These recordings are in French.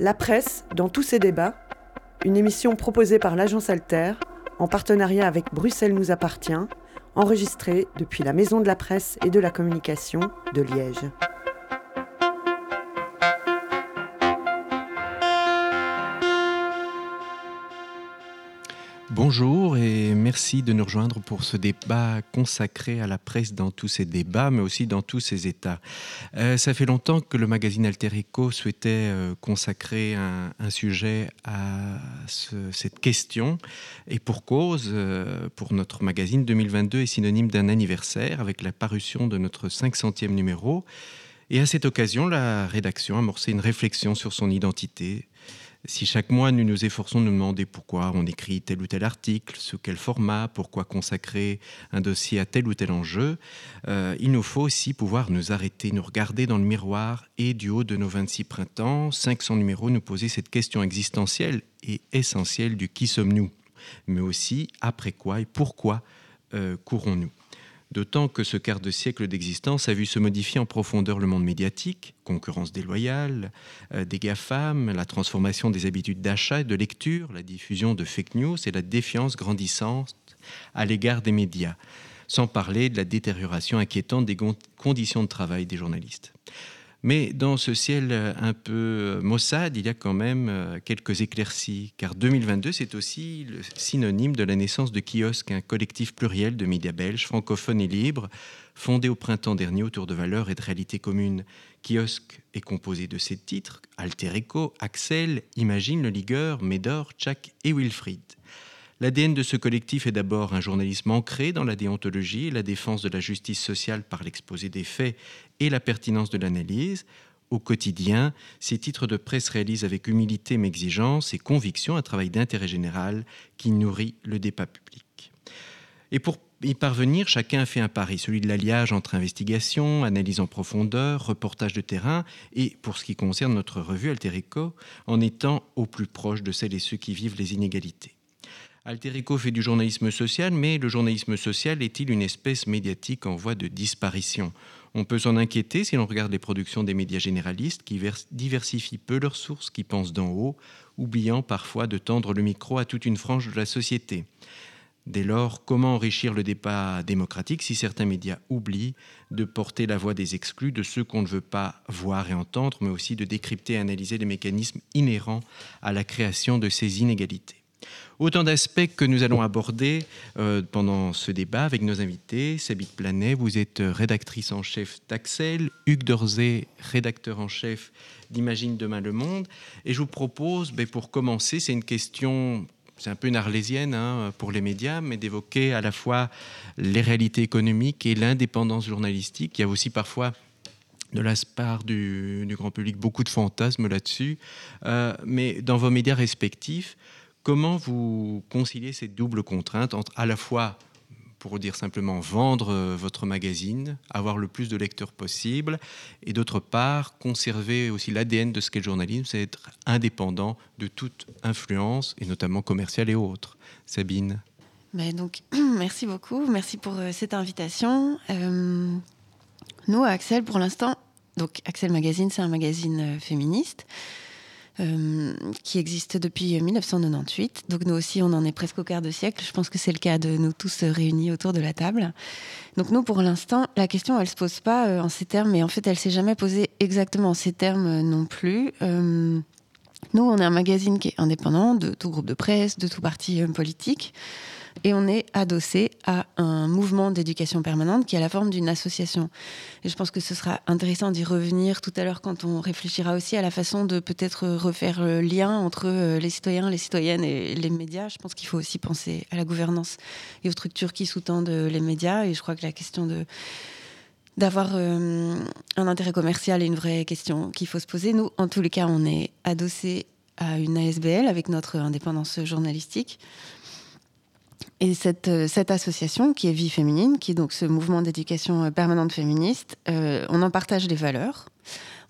La presse, dans tous ses débats, une émission proposée par l'agence Alter, en partenariat avec Bruxelles nous appartient, enregistrée depuis la Maison de la Presse et de la Communication de Liège. Bonjour et merci de nous rejoindre pour ce débat consacré à la presse dans tous ces débats, mais aussi dans tous ces états. Euh, ça fait longtemps que le magazine Alter Eco souhaitait euh, consacrer un, sujet à cette question, et pour cause, euh, pour notre magazine 2022 est synonyme d'un anniversaire avec la parution de notre 500e numéro. Et à cette occasion, la rédaction a amorcé une réflexion sur son identité, si chaque mois nous nous efforçons de nous demander pourquoi on écrit tel ou tel article, sous quel format, pourquoi consacrer un dossier à tel ou tel enjeu, euh, il nous faut aussi pouvoir nous arrêter, nous regarder dans le miroir et du haut de nos 26 printemps, 500 numéros, nous poser cette question existentielle et essentielle du qui sommes-nous, mais aussi après quoi et pourquoi euh, courons-nous. D'autant que ce quart de siècle d'existence a vu se modifier en profondeur le monde médiatique, concurrence déloyale, euh, des GAFAM, la transformation des habitudes d'achat et de lecture, la diffusion de fake news et la défiance grandissante à l'égard des médias, sans parler de la détérioration inquiétante des conditions de travail des journalistes. Mais dans ce ciel euh, un peu euh, maussade, il y a quand même euh, quelques éclaircies, car 2022, c'est aussi le synonyme de la naissance de Kiosque, un collectif pluriel de médias belges, francophones et libres, fondé au printemps dernier autour de valeurs et de réalités communes. Kiosque est composé de ces titres Alter Eco, Axel, Imagine, Le Ligueur, Médor, Tchak et Wilfried. L'ADN de ce collectif est d'abord un journalisme ancré dans la déontologie la défense de la justice sociale par l'exposé des faits et la pertinence de l'analyse. Au quotidien, ces titres de presse réalisent avec humilité mais exigence et conviction un travail d'intérêt général qui nourrit le débat public. Et pour y parvenir, chacun fait un pari, celui de l'alliage entre investigation, analyse en profondeur, reportage de terrain, et pour ce qui concerne notre revue Alterico, en étant au plus proche de celles et ceux qui vivent les inégalités. Alterico fait du journalisme social, mais le journalisme social est-il une espèce médiatique en voie de disparition? On peut s'en inquiéter si l'on regarde les productions des médias généralistes qui diversifient peu leurs sources, qui pensent d'en haut, oubliant parfois de tendre le micro à toute une frange de la société. Dès lors, comment enrichir le débat démocratique si certains médias oublient de porter la voix des exclus, de ceux qu'on ne veut pas voir et entendre, mais aussi de décrypter et analyser les mécanismes inhérents à la création de ces inégalités? Autant d'aspects que nous allons aborder euh, pendant ce débat avec nos invités. Sabine Planet, vous êtes rédactrice en chef d'Axel, Hugues Dorzé, rédacteur en chef d'Imagine demain le monde. Et je vous propose, ben, pour commencer, c'est une question c'est un peu une arlésienne hein, pour les médias, mais d'évoquer à la fois les réalités économiques et l'indépendance journalistique. Il y a aussi parfois de la part du, grand public beaucoup de fantasmes là-dessus. Euh, mais dans vos médias respectifs, Comment vous conciliez ces doubles contraintes entre à la fois, pour dire simplement, vendre euh, votre magazine, avoir le plus de lecteurs possible, et d'autre part, conserver aussi l'ADN de ce qu'est le journalisme, c'est être indépendant de toute influence, et notamment commerciale et autres. Sabine ben donc, Merci beaucoup, merci pour euh, cette invitation. Euh, nous, Axel, pour l'instant, donc Axel Magazine, c'est un magazine féministe. Euh, qui existe depuis 1998. Donc nous aussi, on en est presque au quart de siècle. Je pense que c'est le cas de nous tous réunis autour de la table. Donc nous, pour l'instant, la question, elle se pose pas euh, en ces termes, mais en fait, elle s'est jamais posée exactement en ces termes euh, non plus. nous, on est un magazine qui est indépendant de tout groupe de presse, de tout parti politique et on est adossé à un mouvement d'éducation permanente qui a la forme d'une association. Et je pense que ce sera intéressant d'y revenir tout à l'heure quand on réfléchira aussi à la façon de peut-être refaire le lien entre euh, les citoyens, les citoyennes et les médias. Je pense qu'il faut aussi penser à la gouvernance et aux structures qui sous-tendent les médias. Et je crois que la question de d'avoir euh, un intérêt commercial est une vraie question qu'il faut se poser. Nous, en tous les cas, on est adossé à une ASBL avec notre indépendance journalistique. Et cette, euh, cette, association, qui est Vie Féminine, qui est donc ce mouvement d'éducation euh, permanente féministe, euh, on en partage les valeurs.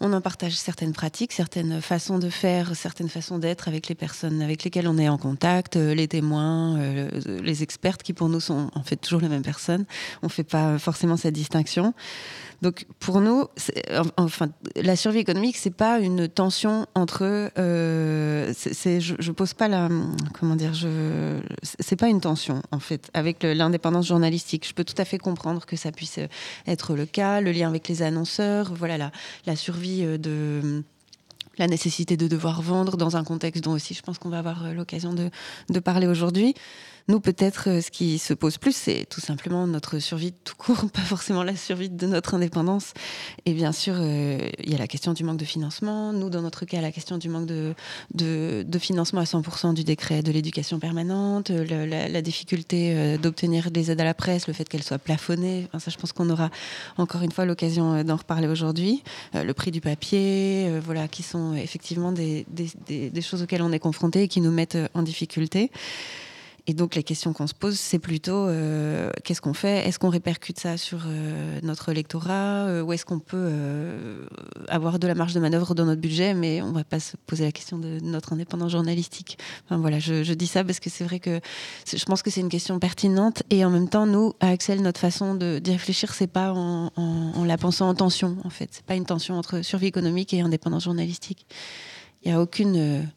On en partage certaines pratiques, certaines façons de faire, certaines façons d'être avec les personnes avec lesquelles on est en contact, les témoins, les expertes qui pour nous sont en fait toujours les mêmes personnes. On ne fait pas forcément cette distinction. Donc pour nous, enfin, la survie économique, c'est pas une tension entre. Euh, je, je, pose pas la. Comment dire je, C'est pas une tension en fait avec l'indépendance journalistique. Je peux tout à fait comprendre que ça puisse être le cas, le lien avec les annonceurs, voilà la, survie euh, de la nécessité de devoir vendre dans un contexte dont aussi je pense qu'on va avoir euh, l'occasion de parler aujourd'hui. Nous, peut-être, euh, ce qui se pose plus, c'est tout simplement notre survie tout court, pas forcément la survie de notre indépendance. Et bien sûr, euh, il y a la question du manque de financement. Nous, dans notre cas, la question du manque de, de, financement à 100% du décret de l'éducation permanente, la, difficulté euh, d'obtenir des aides à la presse, le fait qu'elles soient plafonnées. Ça, je pense qu'on aura encore une fois l'occasion d'en reparler aujourd'hui. le prix du papier, voilà, qui sont effectivement des, des, choses auxquelles on est confronté et qui nous mettent en difficulté. Et donc les questions qu'on se pose, c'est plutôt euh, qu'est-ce qu'on fait? Est-ce qu'on répercute ça sur euh, notre lectorat? Euh, Ou est-ce qu'on peut avoir de la marge de manœuvre dans notre budget, mais on ne va pas se poser la question de notre indépendance journalistique enfin, voilà, je, dis ça parce que c'est vrai que je pense que c'est une question pertinente. Et en même temps, nous, à Axel, notre façon d'y réfléchir, c'est pas en, la pensant en tension, en fait. C'est pas une tension entre survie économique et indépendance journalistique. Il n'y a aucune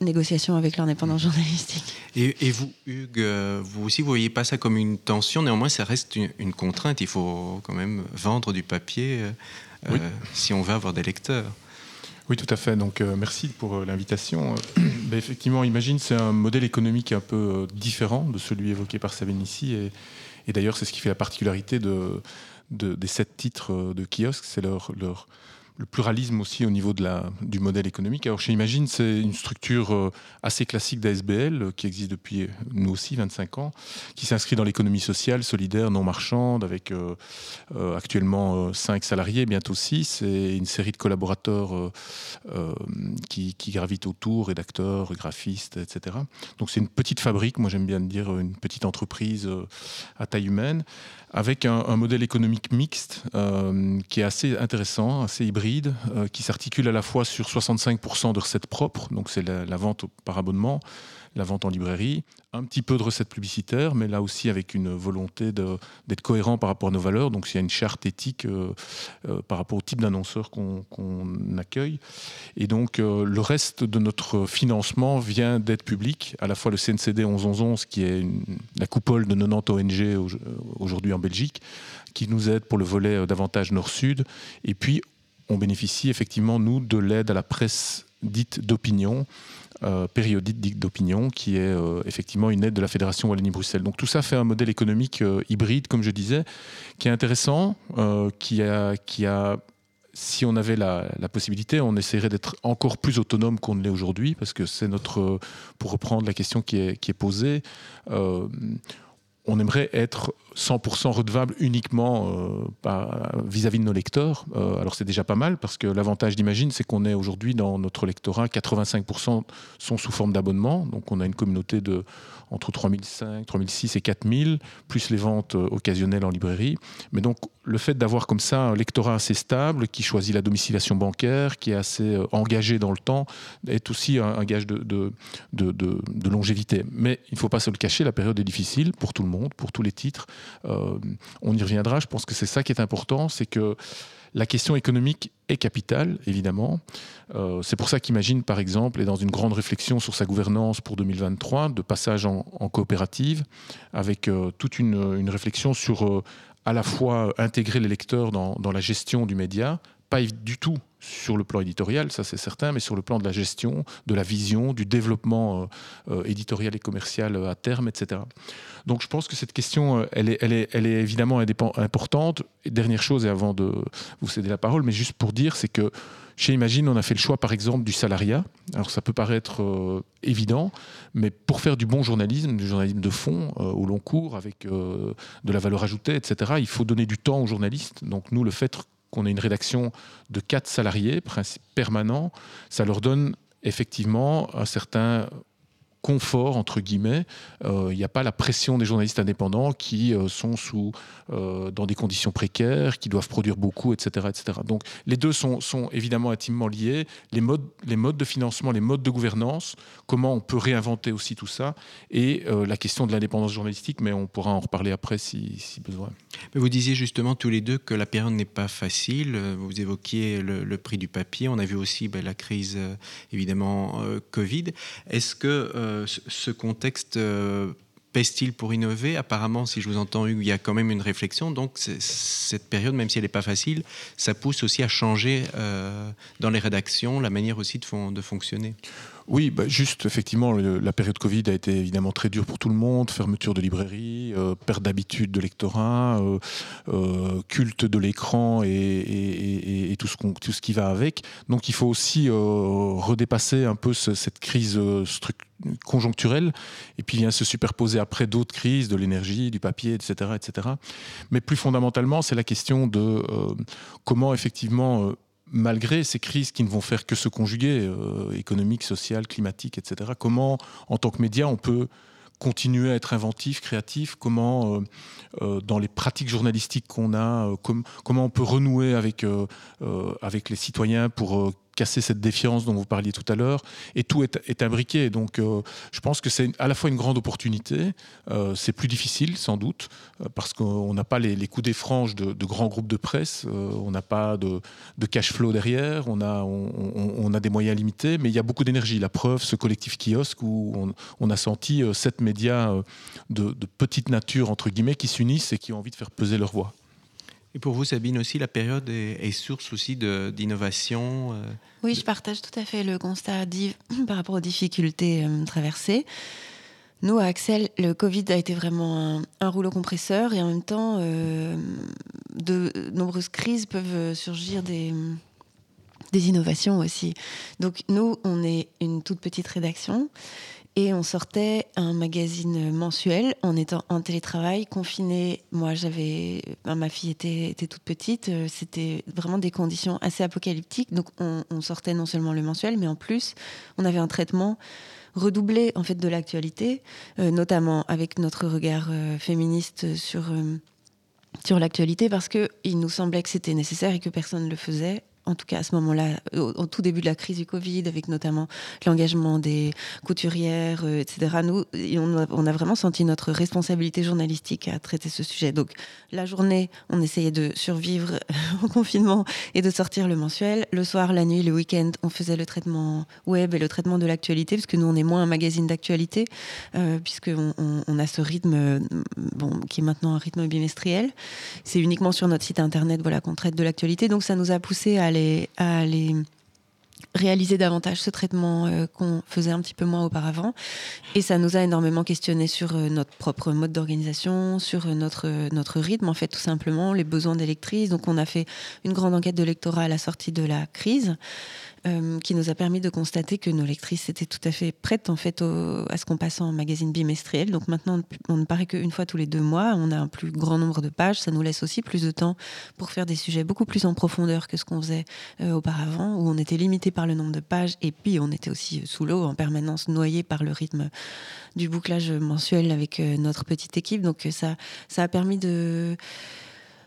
négociation avec l'indépendance journalistique. Et, vous, Hugues, euh, vous aussi, vous voyez pas ça comme une tension Néanmoins, ça reste une, contrainte. Il faut quand même vendre du papier euh, euh, si on veut avoir des lecteurs. Oui, tout à fait. Donc, merci pour l'invitation. Ben, effectivement, imagine, c'est un modèle économique un peu différent de celui évoqué par Sabine ici. Et, et d'ailleurs, c'est ce qui fait la particularité de, des sept titres de kiosque. C'est leur, leur le pluralisme aussi au niveau de la, du modèle économique. Alors chez Imagine, c'est une structure euh, assez classique d'ASBL euh, qui existe depuis, euh, nous aussi, 25 ans, qui s'inscrit dans l'économie sociale, solidaire, non marchande, avec actuellement 5 salariés, bientôt 6, et une série de collaborateurs qui, qui, gravitent autour, rédacteurs, graphistes, etc. Donc c'est une petite fabrique, moi j'aime bien dire une petite entreprise à taille humaine, avec un, modèle économique mixte euh, qui est assez intéressant, assez hybride, euh, qui s'articule à la fois sur 65% de recettes propres, donc c'est la, vente par abonnement, la vente en librairie, un petit peu de recettes publicitaires, mais là aussi avec une volonté d'être cohérent par rapport à nos valeurs. Donc il y a une charte éthique euh, euh, par rapport au type d'annonceur qu'on accueille. Et donc euh, le reste de notre financement vient d'être public, à la fois le CNCD 1111 qui est la coupole de 90 ONG aujourd'hui en Belgique, qui nous aide pour le volet davantage nord-sud. Et puis on bénéficie effectivement, nous, de l'aide à la presse dite d'opinion, périodique d'opinion, qui est euh, effectivement une aide de la Fédération Wallonie-Bruxelles. Donc tout ça fait un modèle économique euh, hybride, comme je disais, qui est intéressant, qui, a, qui a si on avait la, possibilité, on essaierait d'être encore plus autonome qu'on ne l'est aujourd'hui, parce que c'est notre, pour reprendre la question qui est, qui est posée, on aimerait être 100% redevable uniquement vis-à-vis de nos lecteurs. alors c'est déjà pas mal parce que l'avantage d'Imagine, c'est qu'on est aujourd'hui dans notre lectorat, 85% sont sous forme d'abonnement. Donc on a une communauté de entre 3005, 3006 et 4000, plus les ventes euh, occasionnelles en librairie. Mais donc, le fait d'avoir comme ça un lectorat assez stable, qui choisit la domiciliation bancaire, qui est assez euh, engagé dans le temps, est aussi un, gage de, longévité. Mais il ne faut pas se le cacher, la période est difficile pour tout le monde, pour tous les titres. Euh, on y reviendra, je pense que c'est ça qui est important, c'est que la question économique est capitale, évidemment. Euh, c'est pour ça qu'Imagine, par exemple, est dans une grande réflexion sur sa gouvernance pour 2023, de passage en, coopérative, avec euh, toute une, réflexion sur à la fois intégrer les lecteurs dans la gestion du média, pas du tout sur le plan éditorial, ça c'est certain, mais sur le plan de la gestion, de la vision, du développement éditorial et commercial à terme, etc. Donc je pense que cette question, euh, elle est, elle est, elle est évidemment importante. Dernière chose, et avant de vous céder la parole, mais juste pour dire, c'est que chez Imagine, on a fait le choix, par exemple, du salariat. Alors ça peut paraître euh, évident, mais pour faire du bon journalisme, du journalisme de fond, euh, au long cours, avec de la valeur ajoutée, etc., il faut donner du temps aux journalistes. Donc nous, le fait qu'on ait une rédaction de quatre salariés permanents, ça leur donne effectivement un certain confort, entre guillemets. Il n'y a pas la pression des journalistes indépendants qui sont sous, dans des conditions précaires, qui doivent produire beaucoup, etc. etc. Donc les deux sont, sont évidemment intimement liés. Les modes, les modes de financement, les modes de gouvernance, comment on peut réinventer aussi tout ça, et la question de l'indépendance journalistique, mais on pourra en reparler après si, besoin. Vous disiez justement tous les deux que la période n'est pas facile. Vous évoquiez le, prix du papier. On a vu aussi ben, la crise, euh, évidemment, euh, Covid. Est-ce que euh, ce contexte pèse-t-il pour innover? Apparemment, si je vous entends, il y a quand même une réflexion. Donc, cette période, même si elle n'est pas facile, ça pousse aussi à changer dans les rédactions la manière aussi de fonctionner. Oui, bah, juste effectivement, la période Covid a été évidemment très dure pour tout le monde. Fermeture de librairies, euh, perte d'habitude de lectorat, euh, euh, culte de l'écran et, tout, ce tout, ce qui va avec. Donc il faut aussi redépasser un peu cette crise conjoncturelle et puis vient se superposer après d'autres crises de l'énergie, du papier, etc., etc. Mais plus fondamentalement, c'est la question de comment effectivement malgré ces crises qui ne vont faire que se conjuguer, euh, économiques, sociales, climatiques, etc., comment, en tant que média, on peut continuer à être inventif, créatif, comment, euh, euh, dans les pratiques journalistiques qu'on a, comment on peut renouer avec, avec les citoyens pour casser cette défiance dont vous parliez tout à l'heure. Et tout est, imbriqué. Donc, euh, je pense que c'est à la fois une grande opportunité. Euh, c'est plus difficile, sans doute, euh, parce qu'on n'a pas les, coups des franges de, grands groupes de presse. on n'a pas de, cash flow derrière. On a, on, a des moyens limités, mais il y a beaucoup d'énergie. La preuve, ce collectif kiosque où on, a senti sept médias de, de petite nature, entre guillemets, qui s'unissent et qui ont envie de faire peser leur voix. Et pour vous, Sabine, aussi, la période est, source aussi d'innovation euh, Oui, je partage tout à fait le constat d'Yves par rapport aux difficultés euh, traversées. Nous, à Axel, le Covid a été vraiment un, rouleau compresseur et en même temps, euh, de nombreuses crises peuvent surgir des, des innovations aussi. Donc nous, on est une toute petite rédaction et on sortait un magazine mensuel en étant en télétravail, confiné. Moi, j'avais, ma fille était, était, toute petite. Euh, c'était vraiment des conditions assez apocalyptiques. Donc, on, sortait non seulement le mensuel, mais en plus, on avait un traitement redoublé en fait de l'actualité, euh, notamment avec notre regard euh, féministe sur sur l'actualité, parce que il nous semblait que c'était nécessaire et que personne ne le faisait en tout cas à ce moment-là, au, tout début de la crise du Covid, avec notamment l'engagement des couturières, euh, etc. Nous, on a, vraiment senti notre responsabilité journalistique à traiter ce sujet. Donc, la journée, on essayait de survivre au confinement et de sortir le mensuel. Le soir, la nuit, le week-end, on faisait le traitement web et le traitement de l'actualité, parce que nous, on est moins un magazine d'actualité, euh, puisqu'on on, a ce rythme, bon, qui est maintenant un rythme bimestriel. C'est uniquement sur notre site internet, voilà, qu'on traite de l'actualité. Donc, ça nous a poussé à aller à aller réaliser davantage ce traitement euh, qu'on faisait un petit peu moins auparavant. Et ça nous a énormément questionné sur euh, notre propre mode d'organisation, sur euh, notre, notre rythme, en fait, tout simplement, les besoins des lectrices. Donc, on a fait une grande enquête de lectorat à la sortie de la crise. Euh, qui nous a permis de constater que nos lectrices étaient tout à fait prêtes en fait à ce qu'on passe en magazine bimestriel. Donc maintenant, on ne paraît qu'une fois tous les deux mois. On a un plus grand nombre de pages. Ça nous laisse aussi plus de temps pour faire des sujets beaucoup plus en profondeur que ce qu'on faisait euh, auparavant, où on était limité par le nombre de pages et puis on était aussi sous l'eau en permanence, noyé par le rythme du bouclage mensuel avec euh, notre petite équipe. Donc ça, ça a permis de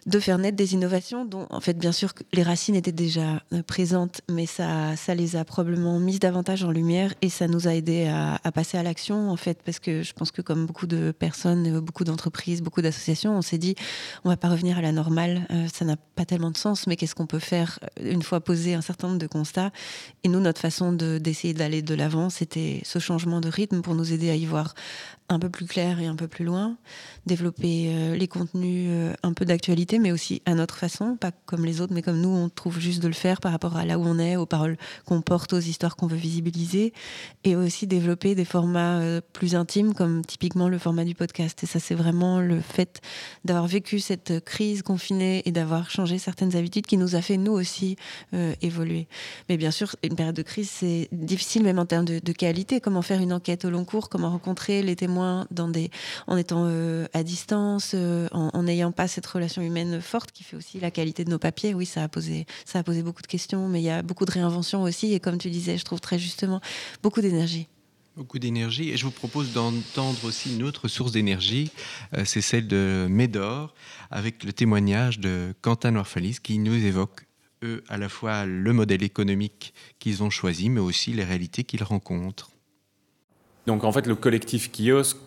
de faire naître des innovations dont, en fait, bien sûr, les racines étaient déjà euh, présentes, mais ça, ça les a probablement mises davantage en lumière et ça nous a aidé à, passer à l'action, en fait, parce que je pense que comme beaucoup de personnes, euh, beaucoup d'entreprises, beaucoup d'associations, on s'est dit, on va pas revenir à la normale, euh, ça n'a pas tellement de sens, mais qu'est-ce qu'on peut faire une fois posé un certain nombre de constats? Et nous, notre façon d'essayer d'aller de l'avant, c'était ce changement de rythme pour nous aider à y voir un peu plus clair et un peu plus loin, développer euh, les contenus euh, un peu d'actualité, mais aussi à notre façon, pas comme les autres, mais comme nous, on trouve juste de le faire par rapport à là où on est, aux paroles qu'on porte, aux histoires qu'on veut visibiliser, et aussi développer des formats euh, plus intimes, comme typiquement le format du podcast. Et ça, c'est vraiment le fait d'avoir vécu cette crise confinée et d'avoir changé certaines habitudes qui nous a fait, nous aussi, évoluer. Mais bien sûr, une période de crise, c'est difficile, même en termes de, de qualité. Comment faire une enquête au long cours, comment rencontrer les témoins dans des, en étant euh, à distance, euh, en n'ayant pas cette relation humaine forte qui fait aussi la qualité de nos papiers. Oui, ça a posé, ça a posé beaucoup de questions, mais il y a beaucoup de réinvention aussi. Et comme tu disais, je trouve très justement beaucoup d'énergie. Beaucoup d'énergie. Et je vous propose d'entendre aussi une autre source d'énergie, c'est celle de Médor, avec le témoignage de Quentin Orphalis qui nous évoque, eux, à la fois le modèle économique qu'ils ont choisi, mais aussi les réalités qu'ils rencontrent. Donc en fait, le collectif Kiosque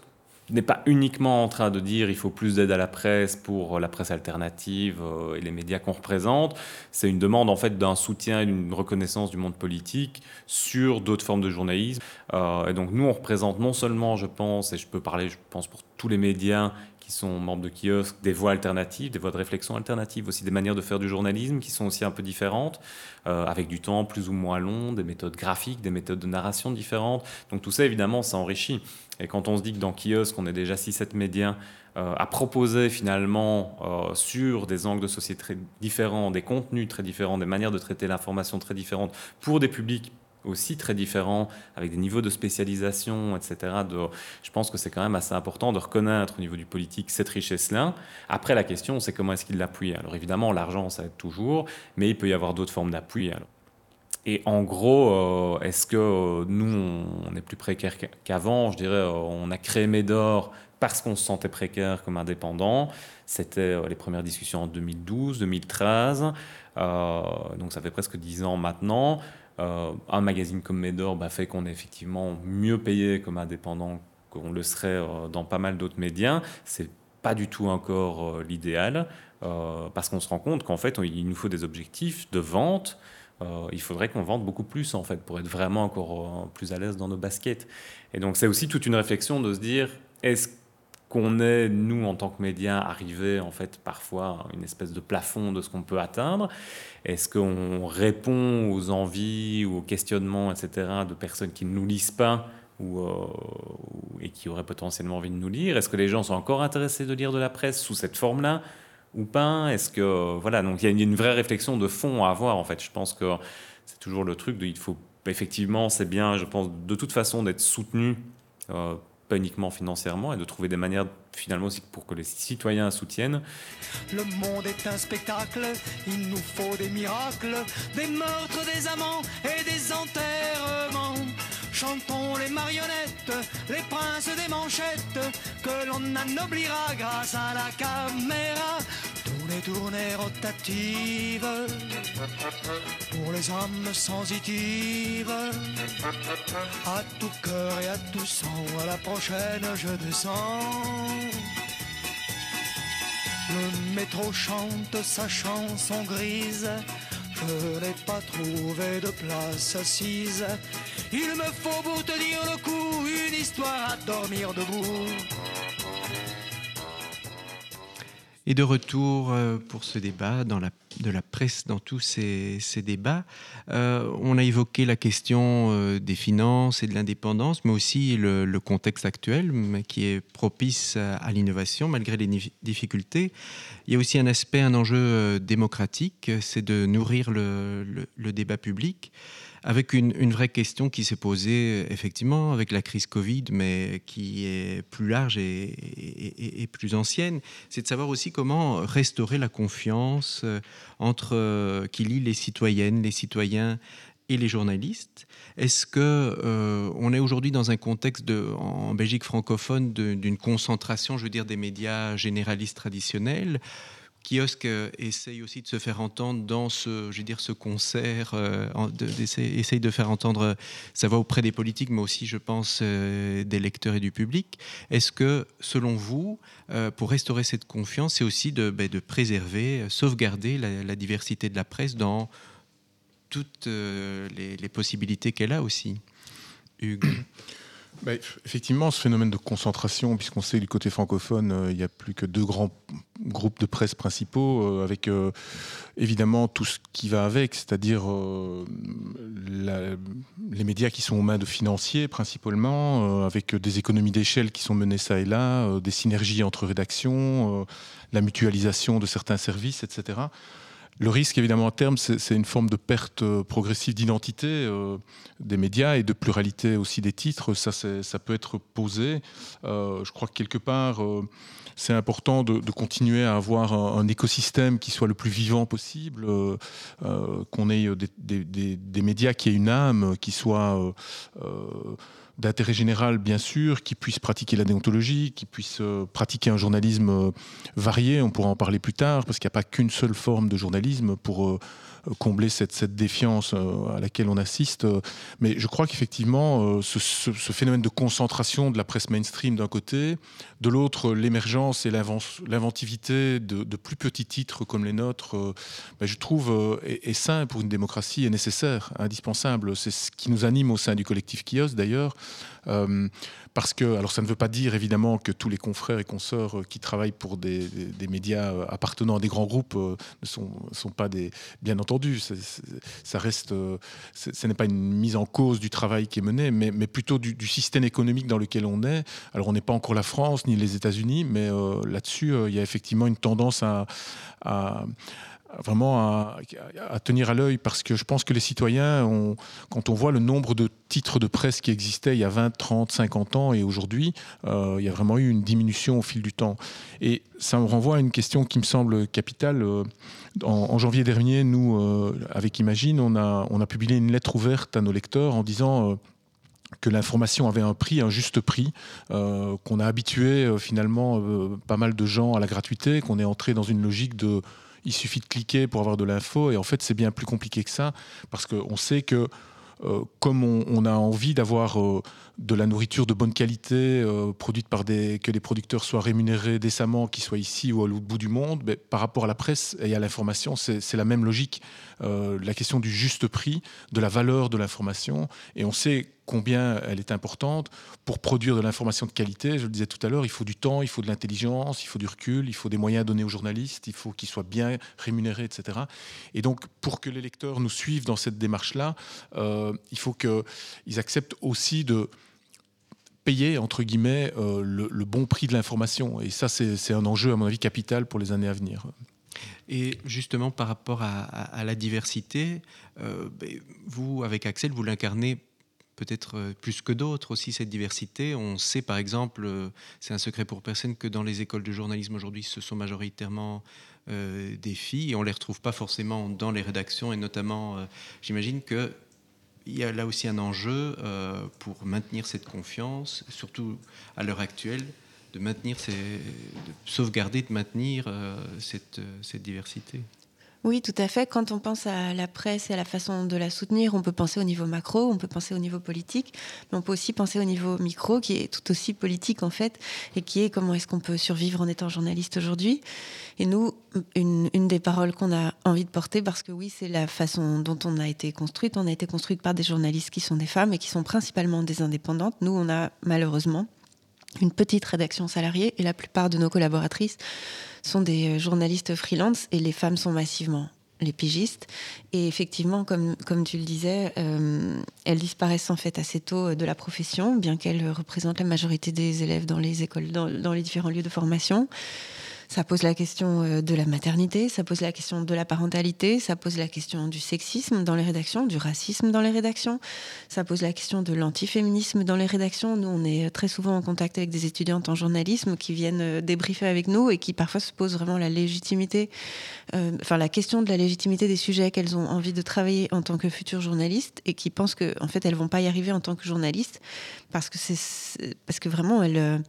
n'est pas uniquement en train de dire il faut plus d'aide à la presse pour la presse alternative euh, et les médias qu'on représente. C'est une demande en fait d'un soutien et d'une reconnaissance du monde politique sur d'autres formes de journalisme. Euh, et donc nous, on représente non seulement, je pense, et je peux parler, je pense, pour tous les médias qui sont membres de kiosques, des voies alternatives, des voies de réflexion alternatives, aussi des manières de faire du journalisme qui sont aussi un peu différentes, euh, avec du temps plus ou moins long, des méthodes graphiques, des méthodes de narration différentes. Donc tout ça, évidemment, ça enrichit. Et quand on se dit que dans kiosque, on est déjà 6-7 médias euh, à proposer finalement euh, sur des angles de société très différents, des contenus très différents, des manières de traiter l'information très différentes, pour des publics aussi très différents, avec des niveaux de spécialisation, etc. Je pense que c'est quand même assez important de reconnaître au niveau du politique cette richesse-là. Après, la question, c'est comment est-ce qu'il l'appuie? Alors évidemment, l'argent, ça aide toujours, mais il peut y avoir d'autres formes d'appui. Et en gros, euh, est-ce que euh, nous, on est plus précaire qu'avant? Je dirais, euh, on a créé Médor parce qu'on se sentait précaire comme indépendant. C'était les premières discussions en 2012, 2013. donc ça fait presque dix ans maintenant. Euh, un magazine comme Médor bah, fait qu'on est effectivement mieux payé comme indépendant qu'on le serait euh, dans pas mal d'autres médias. C'est pas du tout encore euh, l'idéal parce qu'on se rend compte qu'en fait il nous faut des objectifs de vente. il faudrait qu'on vende beaucoup plus en fait pour être vraiment encore plus à l'aise dans nos baskets. Et donc c'est aussi toute une réflexion de se dire est-ce qu'on est, nous, en tant que médias, arrivés, en fait, parfois, à une espèce de plafond de ce qu'on peut atteindre Est-ce qu'on répond aux envies ou aux questionnements, etc., de personnes qui ne nous lisent pas ou, euh, et qui auraient potentiellement envie de nous lire? Est-ce que les gens sont encore intéressés de lire de la presse sous cette forme-là ou pas? Est-ce que... Voilà, donc il y a une vraie réflexion de fond à avoir, en fait. Je pense que c'est toujours le truc de... Il faut... Effectivement, c'est bien, je pense, de toute façon, d'être soutenu euh, pas uniquement financièrement, et de trouver des manières finalement aussi pour que les citoyens soutiennent. Le monde est un spectacle, il nous faut des miracles, des meurtres, des amants et des enterrements. Chantons les marionnettes, les princes des manchettes, que l'on anoblira grâce à la caméra les tournées rotatives pour les âmes sensitives. À tout cœur et à tout sang, à la prochaine je descends. Le métro chante sa chanson grise. Je n'ai pas trouvé de place assise. Il me faut pour te dire le coup une histoire à dormir debout. Et de retour euh, pour ce débat dans de la presse, dans tous ces, débats, euh, on a évoqué la question euh, des finances et de l'indépendance, mais aussi le, contexte actuel qui est propice à, l'innovation malgré les difficultés. Il y a aussi un aspect, un enjeu démocratique, c'est de nourrir le débat public avec une, vraie question qui s'est posée effectivement avec la crise Covid, mais qui est plus large et, plus ancienne, c'est de savoir aussi comment restaurer la confiance euh, entre euh, qui lie les citoyennes, les citoyens et les journalistes. Est-ce que euh, on est aujourd'hui dans un contexte en Belgique francophone d'une concentration, je veux dire, des médias généralistes traditionnels Kiosque euh, essaye aussi de se faire entendre dans ce, je dire, ce concert, euh, essaye de faire entendre sa voix auprès des politiques, mais aussi, je pense, euh, des lecteurs et du public. Est-ce que, selon vous, pour restaurer cette confiance, c'est aussi de, ben, préserver, sauvegarder la, diversité de la presse dans toutes les, les possibilités qu'elle a aussi? Hugues bah, effectivement, ce phénomène de concentration, puisqu'on sait du côté francophone, euh, il n'y a plus que deux grands groupes de presse principaux, euh, avec euh, évidemment tout ce qui va avec, c'est-à-dire les médias qui sont aux mains de financiers principalement, avec des économies d'échelle qui sont menées ça et là, des synergies entre rédactions, la mutualisation de certains services, etc. Le risque, évidemment, à terme, c'est une forme de perte euh, progressive d'identité euh, des médias et de pluralité aussi des titres. Ça, ça peut être posé. Euh, je crois que quelque part, c'est important de, continuer à avoir un, écosystème qui soit le plus vivant possible, qu'on ait des, des, médias qui aient une âme, qui soient d'intérêt général, bien sûr, qui puissent pratiquer la déontologie, qui puissent pratiquer un journalisme varié. On pourra en parler plus tard, parce qu'il n'y a pas qu'une seule forme de journalisme pour combler cette, cette, défiance à laquelle on assiste. Mais je crois qu'effectivement, ce, phénomène de concentration de la presse mainstream d'un côté, de l'autre, l'émergence et l'inventivité de, de, plus petits titres comme les nôtres, ben, je trouve, est, est sain pour une démocratie et nécessaire, indispensable. C'est ce qui nous anime au sein du collectif Kios d'ailleurs. Euh, parce que, alors ça ne veut pas dire évidemment que tous les confrères et consoeurs euh, qui travaillent pour des, médias euh, appartenant à des grands groupes ne sont, pas des. Bien entendu, ça reste. ce n'est pas une mise en cause du travail qui est mené, mais, plutôt du, système économique dans lequel on est. Alors on n'est pas encore la France ni les États-Unis, mais là-dessus, il y a effectivement une tendance à vraiment à, tenir à l'œil parce que je pense que les citoyens, quand on voit le nombre de titres de presse qui existaient il y a 20, 30, 50 ans et aujourd'hui, euh, il y a vraiment eu une diminution au fil du temps. Et ça me renvoie à une question qui me semble capitale. Euh, en, janvier dernier, nous, euh, avec Imagine, on a, on a publié une lettre ouverte à nos lecteurs en disant que l'information avait un prix, un juste prix, qu'on a habitué finalement pas mal de gens à la gratuité, qu'on est entré dans une logique de il suffit de cliquer pour avoir de l'info. Et en fait, c'est bien plus compliqué que ça, parce qu'on sait que euh, comme on, a envie d'avoir euh, de la nourriture de bonne qualité, euh, produite par des, que les producteurs soient rémunérés décemment, qu'ils soient ici ou à l'autre bout du monde, mais par rapport à la presse et à l'information, c'est la même logique. la question du juste prix, de la valeur de l'information, et on sait combien elle est importante. Pour produire de l'information de qualité, je le disais tout à l'heure, il faut du temps, il faut de l'intelligence, il faut du recul, il faut des moyens donnés aux journalistes, il faut qu'ils soient bien rémunérés, etc. Et donc, pour que les lecteurs nous suivent dans cette démarche-là, euh, il faut qu'ils acceptent aussi de payer, entre guillemets, euh, le, bon prix de l'information. Et ça, c'est un enjeu, à mon avis, capital pour les années à venir. Et justement, par rapport à, la diversité, euh, ben, vous, avec Axel, vous l'incarnez peut-être euh, plus que d'autres aussi cette diversité. On sait par exemple, euh, c'est un secret pour personne, que dans les écoles de journalisme aujourd'hui, ce sont majoritairement euh, des filles et on ne les retrouve pas forcément dans les rédactions et notamment, j'imagine que il y a là aussi un enjeu pour maintenir cette confiance, surtout à l'heure actuelle, de maintenir, ces, de sauvegarder, de maintenir cette diversité. Oui, tout à fait. Quand on pense à la presse et à la façon de la soutenir, on peut penser au niveau macro, on peut penser au niveau politique, mais on peut aussi penser au niveau micro, qui est tout aussi politique en fait, et qui est comment est-ce qu'on peut survivre en étant journaliste aujourd'hui. Et nous, une, des paroles qu'on a envie de porter, parce que oui, c'est la façon dont on a été construite. On a été construite par des journalistes qui sont des femmes et qui sont principalement des indépendantes. Nous, on a malheureusement une petite rédaction salariée et la plupart de nos collaboratrices sont des euh, journalistes freelance et les femmes sont massivement les pigistes. Et effectivement, comme, comme tu le disais, euh, elles disparaissent en fait assez tôt euh, de la profession, bien qu'elles représentent la majorité des élèves dans les écoles, dans, dans les différents lieux de formation. Ça pose la question euh, de la maternité, ça pose la question de la parentalité, ça pose la question du sexisme dans les rédactions, du racisme dans les rédactions, ça pose la question de l'antiféminisme dans les rédactions. Nous, on est très souvent en contact avec des étudiantes en journalisme qui viennent euh, débriefer avec nous et qui parfois se posent vraiment la légitimité, euh, enfin la question de la légitimité des sujets qu'elles ont envie de travailler en tant que futures journalistes et qui pensent qu'en en fait elles vont pas y arriver en tant que journalistes parce que c'est parce que vraiment elles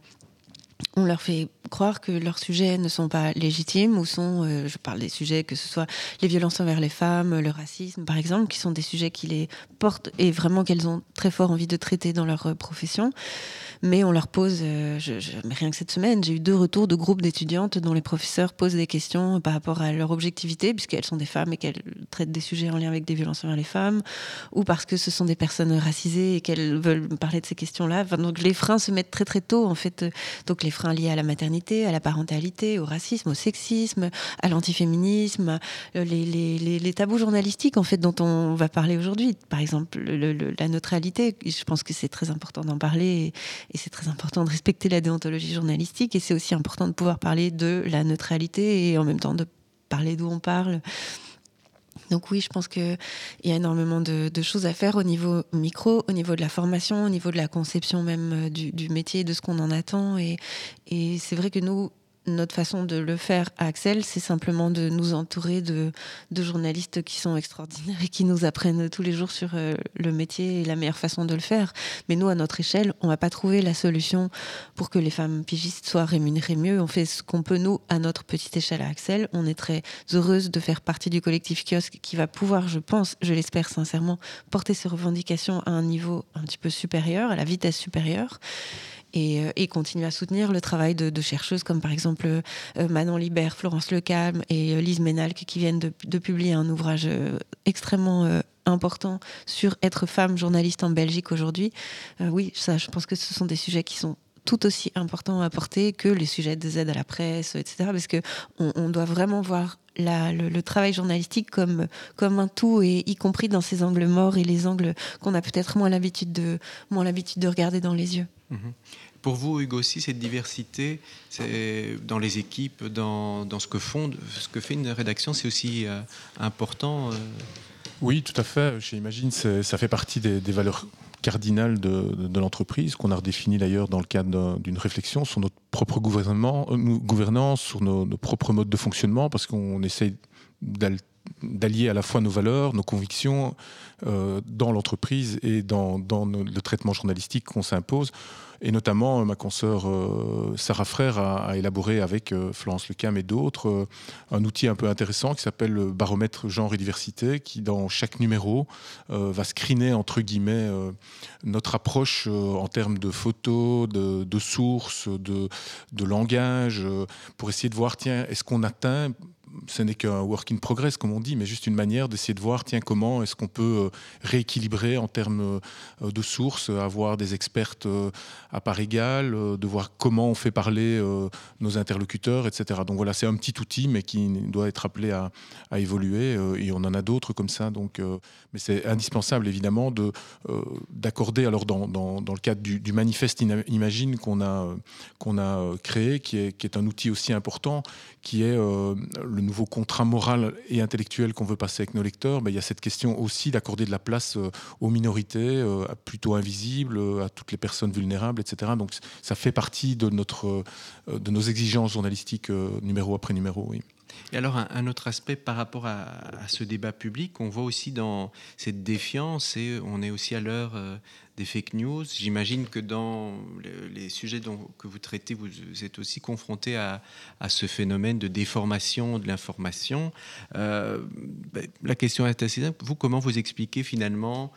on leur fait croire que leurs sujets ne sont pas légitimes ou sont, euh, je parle des sujets que ce soit les violences envers les femmes, le racisme par exemple, qui sont des sujets qui les portent et vraiment qu'elles ont très fort envie de traiter dans leur euh, profession mais on leur pose, euh, rien que cette semaine, j'ai eu deux retours de groupes d'étudiantes dont les professeurs posent des questions par rapport à leur objectivité, puisqu'elles sont des femmes et qu'elles traitent des sujets en lien avec des violences envers les femmes, ou parce que ce sont des personnes racisées et qu'elles veulent parler de ces questions-là. donc les freins se mettent très très tôt, en fait. Donc les freins liés à la maternité, à la parentalité, au racisme, au sexisme, à l'antiféminisme, les, les, les, tabous journalistiques, en fait, dont on va parler aujourd'hui. Par exemple, la neutralité, je pense que c'est très important d'en parler et c'est très important de respecter la déontologie journalistique. Et c'est aussi important de pouvoir parler de la neutralité et en même temps de parler d'où on parle. Donc oui, je pense qu'il y a énormément de, choses à faire au niveau micro, au niveau de la formation, au niveau de la conception même euh, du, métier, de ce qu'on en attend. Et, et c'est vrai que nous, notre façon de le faire à Axel, c'est simplement de nous entourer de, journalistes qui sont extraordinaires et qui nous apprennent tous les jours sur euh, le métier et la meilleure façon de le faire. Mais nous, à notre échelle, on va pas trouver la solution pour que les femmes pigistes soient rémunérées mieux. On fait ce qu'on peut, nous, à notre petite échelle à Axel. On est très heureuse de faire partie du collectif kiosque qui va pouvoir, je pense, je l'espère sincèrement, porter ses revendications à un niveau un petit peu supérieur, à la vitesse supérieure. Euh, et, continuer à soutenir le travail de, chercheuses comme par exemple euh, Manon Libert, Florence Lecalme et euh, Lise Ménalque qui viennent de, publier un ouvrage extrêmement important sur être femme journaliste en Belgique aujourd'hui. oui, je pense que ce sont des sujets qui sont tout aussi importants à porter que les sujets des aides à la presse, etc. Parce que on, doit vraiment voir le, travail journalistique comme, un tout, et y compris dans ces angles morts et les angles qu'on a peut-être moins l'habitude de, de regarder dans les yeux. Mhm. Pour vous, Hugo, aussi, cette diversité dans les équipes, dans, ce, que font, ce que fait une rédaction, c'est aussi euh, important euh Oui, tout à fait. Chez Imagine, ça fait partie des, valeurs cardinales de, l'entreprise, qu'on a redéfinies d'ailleurs dans le cadre d'une réflexion sur notre propre euh, gouvernance, sur nos, propres modes de fonctionnement, parce qu'on essaye d'allier à la fois nos valeurs, nos convictions dans l'entreprise et dans, le traitement journalistique qu'on s'impose et notamment, euh, ma consoeur euh, Sarah Frère a, élaboré avec euh, Florence Lecam et d'autres un outil un peu intéressant qui s'appelle le baromètre genre et diversité, qui dans chaque numéro va screener entre guillemets notre approche en termes de photos, de, sources, de, de langage, pour essayer de voir, tiens, est-ce qu'on atteint ce n'est qu'un work in progress, comme on dit, mais juste une manière d'essayer de voir, tiens, comment est-ce qu'on peut rééquilibrer en termes de sources, avoir des expertes à part égale, de voir comment on fait parler nos interlocuteurs, etc. Donc voilà, c'est un petit outil, mais qui doit être appelé à, évoluer, et on en a d'autres comme ça. Donc, mais c'est indispensable, évidemment, de, d'accorder, alors dans, dans, dans, le cadre du, manifeste Imagine qu'on a, qu'on a créé, qui est, qui est un outil aussi important, qui est le nouveau contrat moral et intellectuel qu'on veut passer avec nos lecteurs, ben, il y a cette question aussi d'accorder de la place euh, aux minorités, euh, plutôt invisibles, euh, à toutes les personnes vulnérables, etc. Donc ça fait partie de, notre, de nos exigences journalistiques numéro après numéro. Et alors, un, autre aspect par rapport à, ce débat public, on voit aussi dans cette défiance, et on est aussi à l'heure euh, des fake news. J'imagine que dans les sujets dont, que vous traitez, vous, êtes aussi confronté à, ce phénomène de déformation de l'information. Euh, ben, la question est assez simple. Vous, comment vous expliquez finalement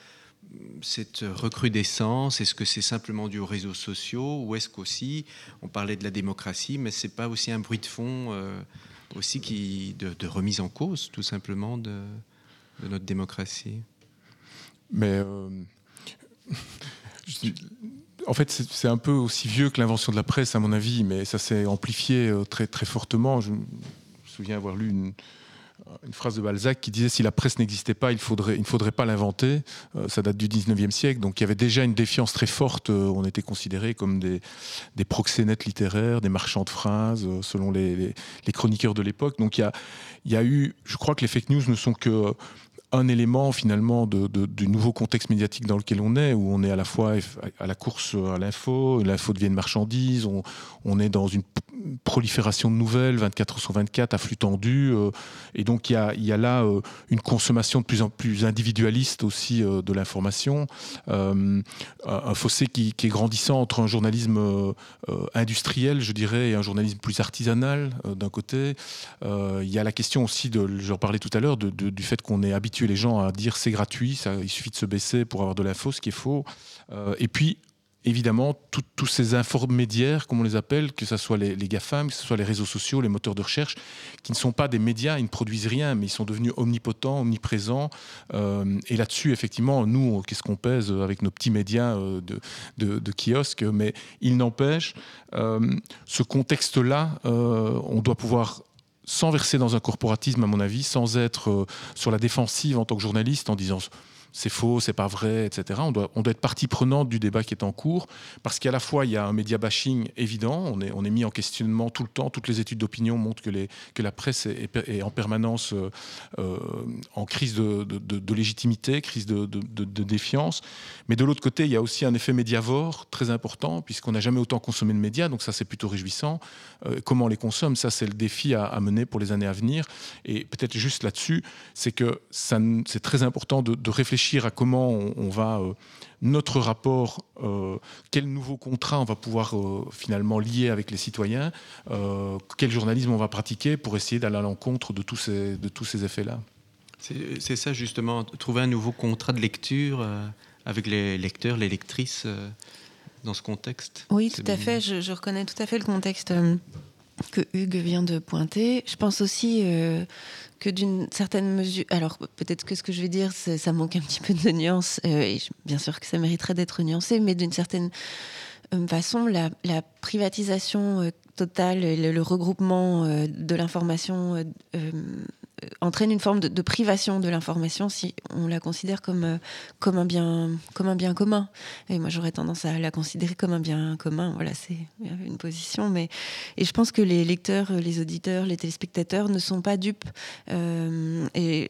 cette recrudescence Est-ce que c'est simplement dû aux réseaux sociaux ou est-ce qu'aussi, on parlait de la démocratie, mais c'est pas aussi un bruit de fond euh, aussi qui, de, remise en cause, tout simplement, de, notre démocratie? Mais euh, en fait, c'est un peu aussi vieux que l'invention de la presse, à mon avis, mais ça s'est amplifié euh, très, très fortement. Je me souviens avoir lu une, une phrase de Balzac qui disait si la presse n'existait pas, il, ne faudrait pas l'inventer. Euh, ça date du 19e siècle, donc il y avait déjà une défiance très forte. Euh, on était considérés comme des, proxénètes littéraires, des marchands de phrases, euh, selon les, chroniqueurs de l'époque. Donc il y, a, eu, je crois que les fake news ne sont que un élément finalement du nouveau contexte médiatique dans lequel on est, où on est à la fois à la course à l'info, l'info devient une marchandise, on, est dans une prolifération de nouvelles, 24 heures sur 24, à flux tendu, euh, et donc il y a, là euh, une consommation de plus en plus individualiste aussi euh, de l'information, un fossé qui, est grandissant entre un journalisme industriel, je dirais, et un journalisme plus artisanal d'un côté. Il y a la question aussi, de, j'en parlais tout à l'heure, du fait qu'on est habitué les gens à dire c'est gratuit, ça, il suffit de se baisser pour avoir de l'info, ce qui est faux. Et puis, évidemment, tous ces informédiaires, comme on les appelle, que ce soit les, les, GAFAM, que ce soit les réseaux sociaux, les moteurs de recherche, qui ne sont pas des médias, ils ne produisent rien, mais ils sont devenus omnipotents, omniprésents. Euh, et là-dessus, effectivement, nous, qu'est-ce qu'on pèse avec nos petits médias euh, de, de, kiosques? Mais il n'empêche, ce contexte-là, on doit pouvoir sans verser dans un corporatisme, à mon avis, sans être euh, sur la défensive en tant que journaliste, en disant c'est faux, c'est pas vrai, etc. On doit, on doit être partie prenante du débat qui est en cours, parce qu'à la fois, il y a un média bashing évident, on est, on est mis en questionnement tout le temps, toutes les études d'opinion montrent que, les, que la presse est, en permanence euh, euh, en crise de, de, légitimité, crise de, défiance. Mais de l'autre côté, il y a aussi un effet médiavore très important, puisqu'on n'a jamais autant consommé de médias, donc ça c'est plutôt réjouissant. Euh, comment on les consomme, ça c'est le défi à, à, mener pour les années à venir. Et peut-être juste là-dessus, c'est que c'est très important de, réfléchir à comment on, va notre rapport, quel nouveau contrat on va pouvoir finalement lier avec les citoyens, quel journalisme on va pratiquer pour essayer d'aller à l'encontre de tous ces, de tous ces effets-là. C'est ça justement, trouver un nouveau contrat de lecture euh, avec les lecteurs, les lectrices euh, dans ce contexte. Oui, tout à fait. Je, reconnais tout à fait le contexte euh, que Hugues vient de pointer. Je pense aussi que d'une certaine mesure, alors peut-être que ce que je vais dire, ça manque un petit peu de nuance, et bien sûr que ça mériterait d'être nuancé, mais d'une certaine façon, la, privatisation totale, le, regroupement de l'information euh, entraîne une forme de, privation de l'information si on la considère comme, euh, comme, un bien, comme un bien commun. Et moi, j'aurais tendance à la considérer comme un bien commun. Voilà, c'est une position. Mais, et je pense que les lecteurs, les auditeurs, les téléspectateurs ne sont pas dupes. Euh, et,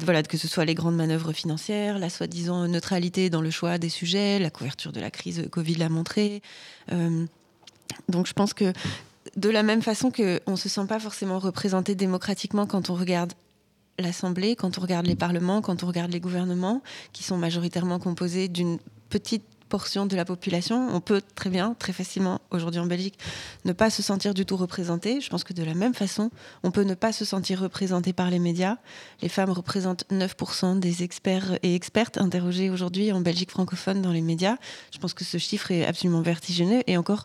voilà, que ce soit les grandes manœuvres financières, la soi-disant neutralité dans le choix des sujets, la couverture de la crise Covid l'a montré. donc je pense que de la même façon qu'on ne se sent pas forcément représenté démocratiquement quand on regarde l'Assemblée, quand on regarde les parlements, quand on regarde les gouvernements, qui sont majoritairement composés d'une petite portion de la population. On peut très bien, très facilement, aujourd'hui en Belgique, ne pas se sentir du tout représenté. Je pense que de la même façon, on peut ne pas se sentir représenté par les médias. Les femmes représentent 9% des experts et expertes interrogés aujourd'hui en Belgique francophone dans les médias. Je pense que ce chiffre est absolument vertigineux. Et encore,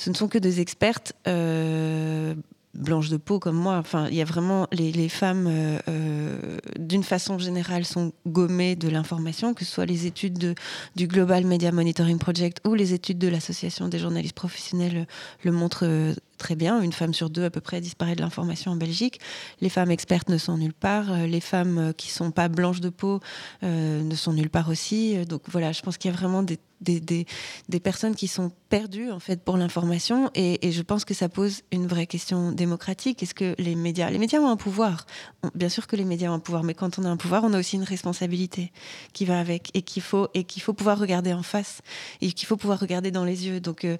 ce ne sont que des expertes euh, blanches de peau comme moi. Enfin, il y a vraiment les, femmes, euh, euh, d'une façon générale, sont gommées de l'information, que ce soit les études du Global Media Monitoring Project ou les études de l'Association des journalistes professionnels le montrent très bien. Une femme sur deux à peu près disparaît de l'information en Belgique. Les femmes expertes ne sont nulle part. Les femmes qui sont pas blanches de peau ne sont nulle part aussi. Donc voilà, je pense qu'il y a vraiment des des, des, personnes qui sont perdues en fait pour l'information et, je pense que ça pose une vraie question démocratique. Est-ce que les médias, les médias ont un pouvoir? Bien sûr que les médias ont un pouvoir, mais quand on a un pouvoir, on a aussi une responsabilité qui va avec et qu'il faut et faut pouvoir regarder en face et qu'il faut pouvoir regarder dans les yeux. Donc euh,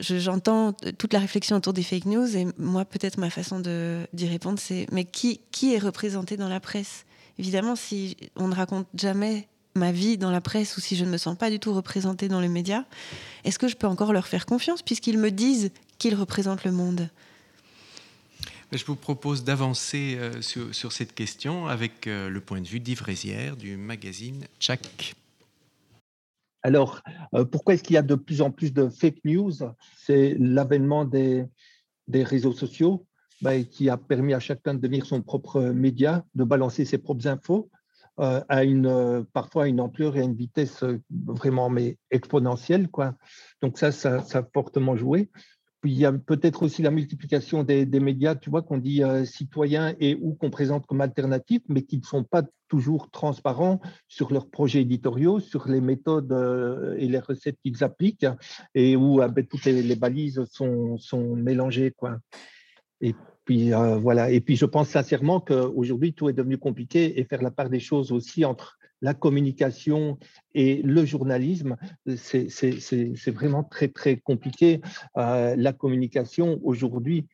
j'entends toute la réflexion autour des fake news et moi peut-être ma façon d'y répondre c'est mais qui est représenté dans la presse? Évidemment, si on ne raconte jamais ma vie dans la presse ou si je ne me sens pas du tout représentée dans les médias, est-ce que je peux encore leur faire confiance puisqu'ils me disent qu'ils représentent le monde? Je vous propose d'avancer euh, sur, cette question avec euh, le point de vue d'Yves Rézière du magazine Tchak. Alors, euh, pourquoi est-ce qu'il y a de plus en plus de fake news? C'est l'avènement des, réseaux sociaux bah, qui a permis à chacun de devenir son propre média, de balancer ses propres infos. Euh, à une, euh, parfois à une ampleur et à une vitesse vraiment mais exponentielle. Donc ça, ça, a fortement joué. Puis il y a peut-être aussi la multiplication des, des médias, tu vois, qu'on dit citoyens et ou qu'on présente comme alternatifs, mais qui ne sont pas toujours transparents sur leurs projets éditoriaux, sur les méthodes et les recettes qu'ils appliquent, et où ben, toutes les, balises sont, sont mélangées. Quoi. Et puis euh, voilà. Et puis je pense sincèrement qu'aujourd'hui tout est devenu compliqué et faire la part des choses aussi entre la communication et le journalisme, c'est vraiment très très compliqué. Euh, la communication aujourd'hui,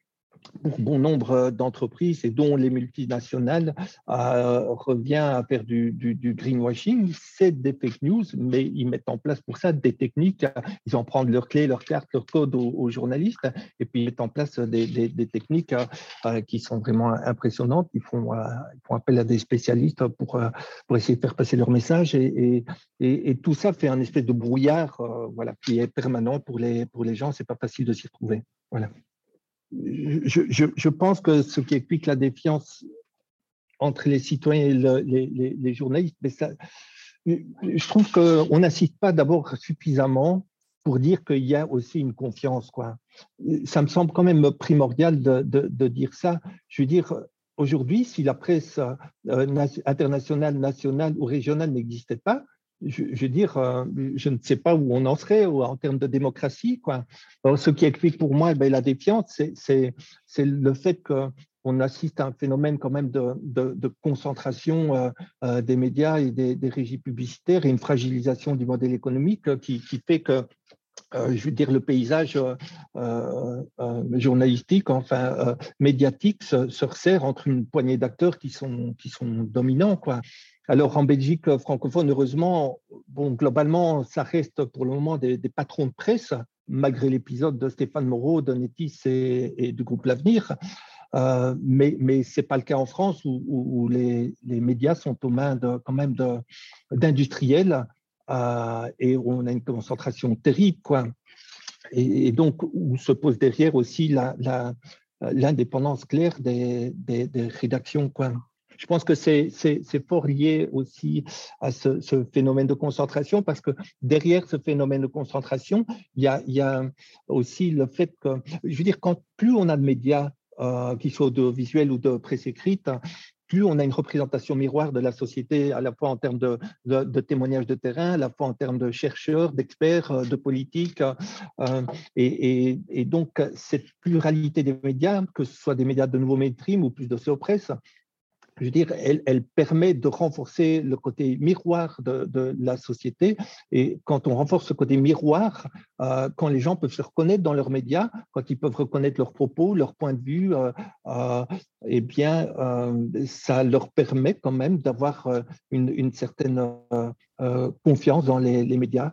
pour bon nombre d'entreprises, et dont les multinationales, euh, revient à faire du, greenwashing. C'est des fake news, mais ils mettent en place pour ça des techniques. Ils en prennent leurs clés, leurs cartes, leurs codes aux, journalistes, et puis ils mettent en place des, techniques euh, qui sont vraiment impressionnantes. Ils font, euh, appel à des spécialistes pour, essayer de faire passer leur message, et tout ça fait un espèce de brouillard voilà, qui est permanent pour les, pour les gens. C'est pas facile de s'y retrouver. Voilà je, pense que ce qui explique la défiance entre les citoyens et les, journalistes, mais ça, je trouve qu'on n'assiste pas d'abord suffisamment pour dire qu'il y a aussi une confiance. Quoi. Ça me semble quand même primordial de, dire ça. Je veux dire, aujourd'hui, si la presse internationale, nationale ou régionale n'existait pas, je, veux dire, je ne sais pas où on en serait en termes de démocratie. Ce qui explique pour moi ben, la défiance, c'est le fait que on assiste à un phénomène quand même de, concentration euh, euh, des médias et des, régies publicitaires et une fragilisation du modèle économique euh, qui, fait que je veux dire, le paysage journalistique, enfin médiatique, se, resserre entre une poignée d'acteurs qui sont, qui sont dominants. Quoi. Alors en Belgique francophone, heureusement, bon, globalement, ça reste pour le moment des, patrons de presse, malgré l'épisode de Stéphane Moreau, de Netis et, du groupe L'Avenir. Euh, mais ce n'est pas le cas en France où, les, médias sont aux mains de, quand même d'industriels euh, et où on a une concentration terrible. Quoi. Et, donc, où se pose derrière aussi l'indépendance la, claire des, des, des, rédactions. Quoi. Je pense que c'est fort lié aussi à ce, phénomène de concentration parce que derrière ce phénomène de concentration, il y a, aussi le fait que, je veux dire, quand plus on a de médias euh, qu'ils soient audiovisuels ou de presse écrite, plus on a une représentation miroir de la société, à la fois en termes de, témoignages de terrain, à la fois en termes de chercheurs, d'experts, euh, de politiques. Euh, et, donc, cette pluralité des médias, que ce soit des médias de nouveau mainstream ou plus de presse, je veux dire, elle, permet de renforcer le côté miroir de, la société. Et quand on renforce ce côté miroir, euh, quand les gens peuvent se reconnaître dans leurs médias, quand ils peuvent reconnaître leurs propos, leurs points de vue, euh, euh, eh bien, ça leur permet quand même d'avoir une, certaine confiance dans les médias.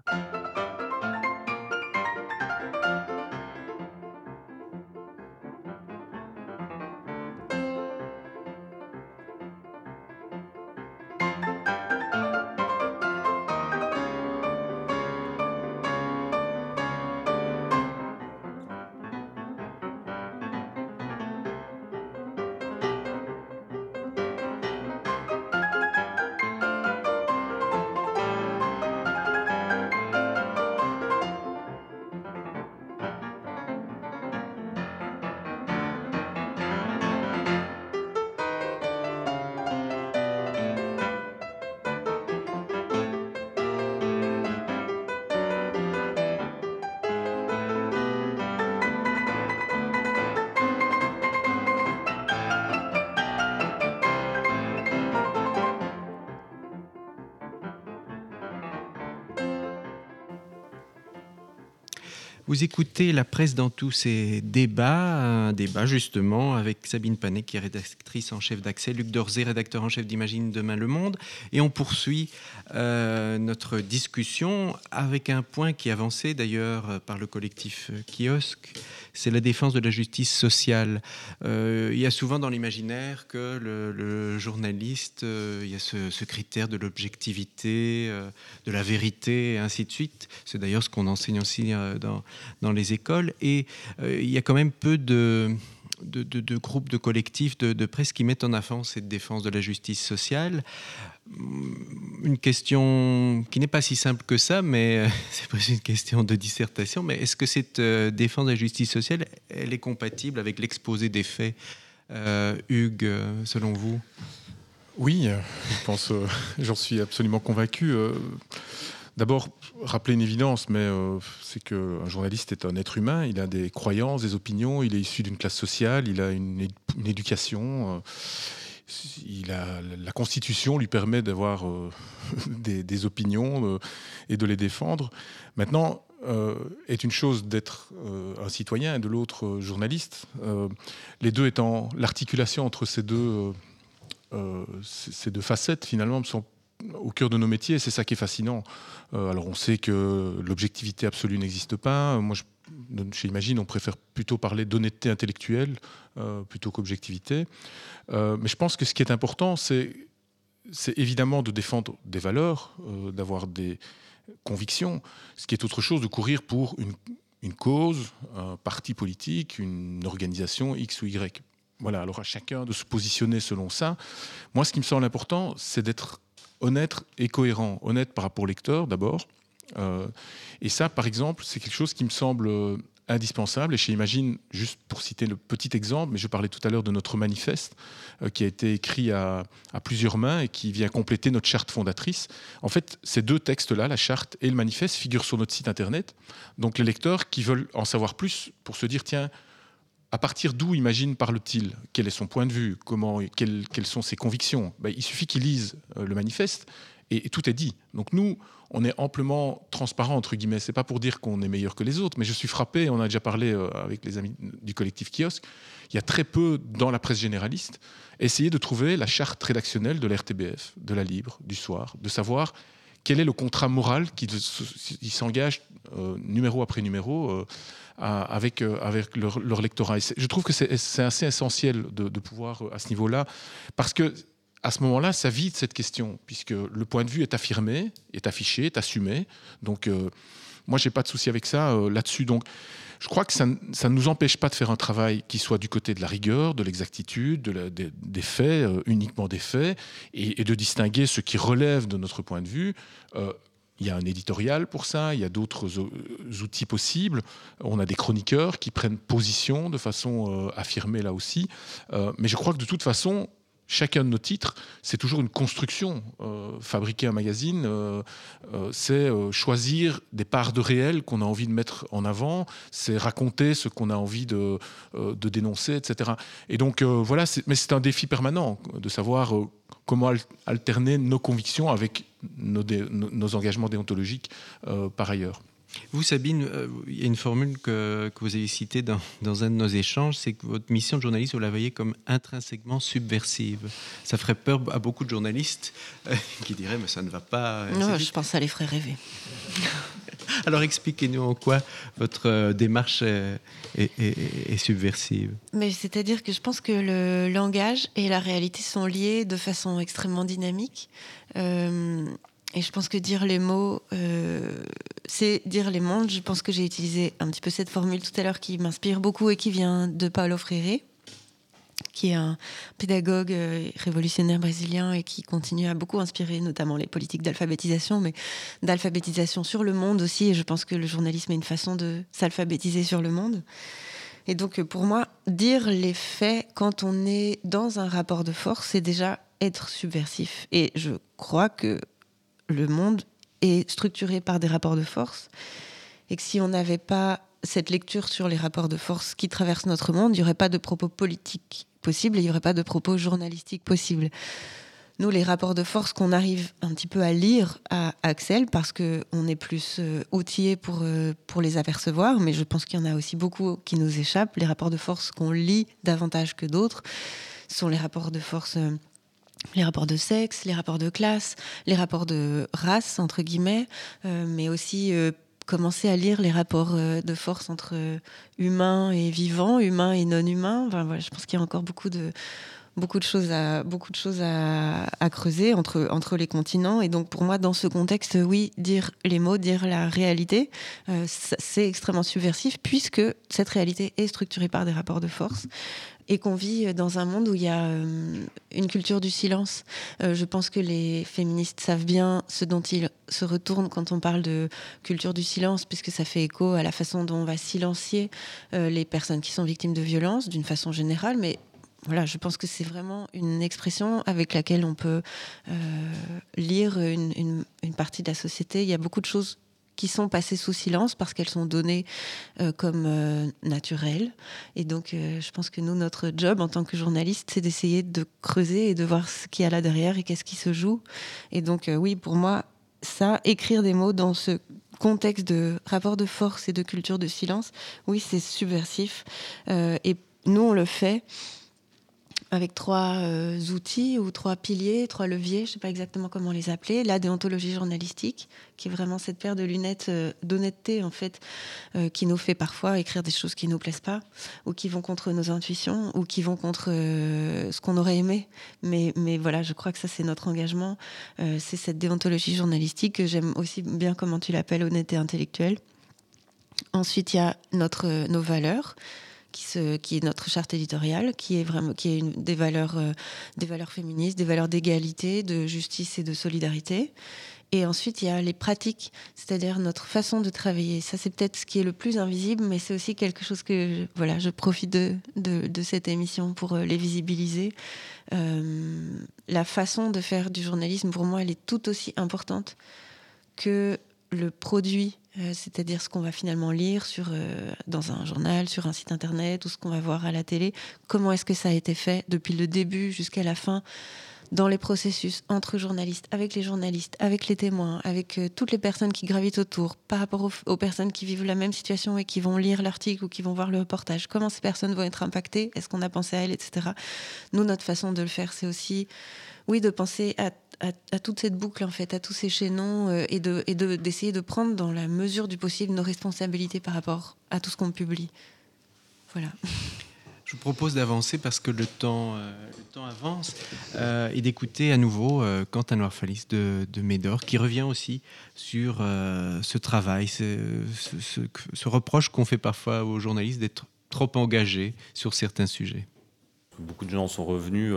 Vous écoutez la presse dans tous ces débats, un débat justement avec Sabine Panet qui est rédactrice en chef d'Accès, Luc Dorzé, rédacteur en chef d'Imagine Demain le Monde. Et on poursuit euh, notre discussion avec un point qui est avancé d'ailleurs par le collectif Kiosque, c'est la défense de la justice sociale. Euh, il y a souvent dans l'imaginaire que le, journaliste, euh, il y a ce, critère de l'objectivité, de la vérité, et ainsi de suite. C'est d'ailleurs ce qu'on enseigne aussi dans les écoles. Et euh, il y a quand même peu de, de, groupes, de collectifs de, presse qui mettent en avant cette défense de la justice sociale. Une question qui n'est pas si simple que ça, mais euh, c'est presque une question de dissertation. Mais est-ce que cette euh, défense de la justice sociale, elle est compatible avec l'exposé des faits, Hugues, selon vous? Oui, je pense, j'en suis absolument convaincu. D'abord, rappeler une évidence, mais euh, c'est qu'un journaliste est un être humain, il a des croyances, des opinions, il est issu d'une classe sociale, il a une, éducation. Euh, il a, la Constitution lui permet d'avoir euh, des, opinions et de les défendre. Maintenant, est une chose d'être un citoyen et de l'autre journaliste. les deux étant l'articulation entre ces deux, ces deux facettes, finalement, me sont au cœur de nos métiers, c'est ça qui est fascinant. Euh, alors on sait que l'objectivité absolue n'existe pas. Moi, je, chez Imagine, on préfère plutôt parler d'honnêteté intellectuelle euh, plutôt qu'objectivité. Euh, mais je pense que ce qui est important, c'est évidemment de défendre des valeurs, d'avoir des convictions, ce qui est autre chose de courir pour une, une cause, un parti politique, une organisation X ou Y. Voilà, alors à chacun de se positionner selon ça. Moi, ce qui me semble important, c'est d'être honnête et cohérent. Honnête par rapport au lecteur d'abord. Euh, et ça, par exemple, c'est quelque chose qui me semble indispensable. Et chez Imagine, juste pour citer le petit exemple, mais je parlais tout à l'heure de notre manifeste euh, qui a été écrit à, plusieurs mains et qui vient compléter notre charte fondatrice. En fait, ces deux textes-là, la charte et le manifeste, figurent sur notre site internet. Donc les lecteurs qui veulent en savoir plus pour se dire, tiens, à partir d'où Imagine parle-t-il? Quel est son point de vue? Comment, quelles, sont ses convictions? Ben, Il suffit qu'ils lisent euh, le manifeste et, tout est dit. Donc nous, on est amplement transparent, entre guillemets. C'est pas pour dire qu'on est meilleur que les autres, mais je suis frappé, on a déjà parlé euh, avec les amis du collectif Kiosque, il y a très peu dans la presse généraliste, essayer de trouver la charte rédactionnelle de l'RTBF, de la Libre, du Soir, de savoir quel est le contrat moral qui s'engage numéro après numéro euh, avec, avec leur, lectorat. je trouve que c'est assez essentiel de, de pouvoir, à ce niveau-là, parce que à ce moment-là, ça vide cette question, puisque le point de vue est affirmé, est affiché, est assumé. Donc, euh, moi, j'ai pas de souci avec ça euh, là-dessus. Donc, je crois que ça, ne nous empêche pas de faire un travail qui soit du côté de la rigueur, de l'exactitude, de des, faits, euh, uniquement des faits, et, de distinguer ce qui relève de notre point de vue. Il y a un éditorial pour ça, il y a d'autres outils possibles. On a des chroniqueurs qui prennent position de façon affirmée là aussi. mais je crois que de toute façon, chacun de nos titres, c'est toujours une construction. Euh, fabriquer un magazine, euh, euh, c'est choisir des parts de réel qu'on a envie de mettre en avant, c'est raconter ce qu'on a envie de, de, dénoncer, etc. Et donc voilà, mais c'est un défi permanent de savoir comment alterner nos convictions avec nos, nos engagements déontologiques par ailleurs. Vous, Sabine, euh, il y a une formule que, que vous avez citée dans, dans, un de nos échanges, c'est que votre mission de journaliste, vous la voyez comme intrinsèquement subversive. Ça ferait peur à beaucoup de journalistes euh, qui diraient, mais ça ne va pas. Non, je pense que ça les ferait rêver. Alors expliquez-nous en quoi votre euh, démarche est, est, subversive. Mais c'est-à-dire que je pense que le langage et la réalité sont liés de façon extrêmement dynamique. Et je pense que dire les mots, euh, c'est dire les mondes. Je pense que j'ai utilisé un petit peu cette formule tout à l'heure qui m'inspire beaucoup et qui vient de Paulo Freire, qui est un pédagogue euh, révolutionnaire brésilien et qui continue à beaucoup inspirer notamment les politiques d'alphabétisation, mais d'alphabétisation sur le monde aussi. Et je pense que le journalisme est une façon de s'alphabétiser sur le monde. Et donc pour moi, dire les faits quand on est dans un rapport de force, c'est déjà être subversif. Et je crois que le monde est structuré par des rapports de force et que si on n'avait pas cette lecture sur les rapports de force qui traversent notre monde, il n'y aurait pas de propos politiques possibles et il n'y aurait pas de propos journalistiques possibles. Nous, les rapports de force qu'on arrive un petit peu à lire à Axel, parce qu'on est plus euh, outillé pour, euh, pour les apercevoir, mais je pense qu'il y en a aussi beaucoup qui nous échappent. Les rapports de force qu'on lit davantage que d'autres sont les rapports de force euh, les rapports de sexe, les rapports de classe, les rapports de race, entre guillemets, mais aussi commencer à lire les rapports euh, de force entre humains et vivants, humains et non humains. Enfin, voilà, je pense qu'il y a encore beaucoup de, beaucoup de choses à, beaucoup de choses à, creuser entre, entre les continents. Et donc, pour moi, dans ce contexte, oui, dire les mots, dire la réalité, c'est extrêmement subversif puisque cette réalité est structurée par des rapports de force et qu'on vit dans un monde où il y a euh, une culture du silence. Euh, je pense que les féministes savent bien ce dont ils se retournent quand on parle de culture du silence, puisque ça fait écho à la façon dont on va silencier euh, les personnes qui sont victimes de violences d'une façon générale, mais voilà, je pense que c'est vraiment une expression avec laquelle on peut lire une, partie de la société. Il y a beaucoup de choses qui sont passées sous silence parce qu'elles sont données euh, comme euh, naturelles. Et donc, euh, je pense que nous, notre job en tant que journaliste, c'est d'essayer de creuser et de voir ce qu'il y a là derrière et qu'est-ce qui se joue. Et donc, oui, pour moi, ça, écrire des mots dans ce contexte de rapport de force et de culture de silence, oui, c'est subversif. et nous, on le fait avec trois euh, outils ou trois piliers, trois leviers, je ne sais pas exactement comment les appeler. La déontologie journalistique, qui est vraiment cette paire de lunettes euh, d'honnêteté, en fait, euh, qui nous fait parfois écrire des choses qui ne nous plaisent pas, ou qui vont contre nos intuitions, ou qui vont contre ce qu'on aurait aimé. Mais, voilà, je crois que ça, c'est notre engagement. c'est cette déontologie journalistique que j'aime aussi bien, comment tu l'appelles, honnêteté intellectuelle. Ensuite, il y a notre, nos valeurs qui, est notre charte éditoriale, qui est vraiment qui est une, des valeurs, euh, des valeurs féministes, des valeurs d'égalité, de justice et de solidarité. Et ensuite, il y a les pratiques, c'est-à-dire notre façon de travailler. Ça, c'est peut-être ce qui est le plus invisible, mais c'est aussi quelque chose que voilà, je profite de, de, cette émission pour euh, les visibiliser. Euh, la façon de faire du journalisme, pour moi, elle est tout aussi importante que le produit, euh, c'est-à-dire ce qu'on va finalement lire sur, dans un journal, sur un site internet ou ce qu'on va voir à la télé. Comment est-ce que ça a été fait depuis le début jusqu'à la fin dans les processus entre journalistes, avec les journalistes, avec les témoins, avec euh, toutes les personnes qui gravitent autour, par rapport aux, personnes qui vivent la même situation et qui vont lire l'article ou qui vont voir le reportage. Comment ces personnes vont être impactées? Est-ce qu'on a pensé à elles, etc. Nous, notre façon de le faire, c'est aussi, oui, de penser à, toute cette boucle, en fait, à tous ces chaînons euh, et d'essayer de, d'essayer de prendre dans la mesure du possible nos responsabilités par rapport à tout ce qu'on publie. Voilà. Je vous propose d'avancer parce que le temps, euh, le temps avance euh, et d'écouter à nouveau euh, Quentin Noirfalis de, de Médor qui revient aussi sur ce travail, ce, ce reproche qu'on fait parfois aux journalistes d'être trop engagés sur certains sujets. Beaucoup de gens sont revenus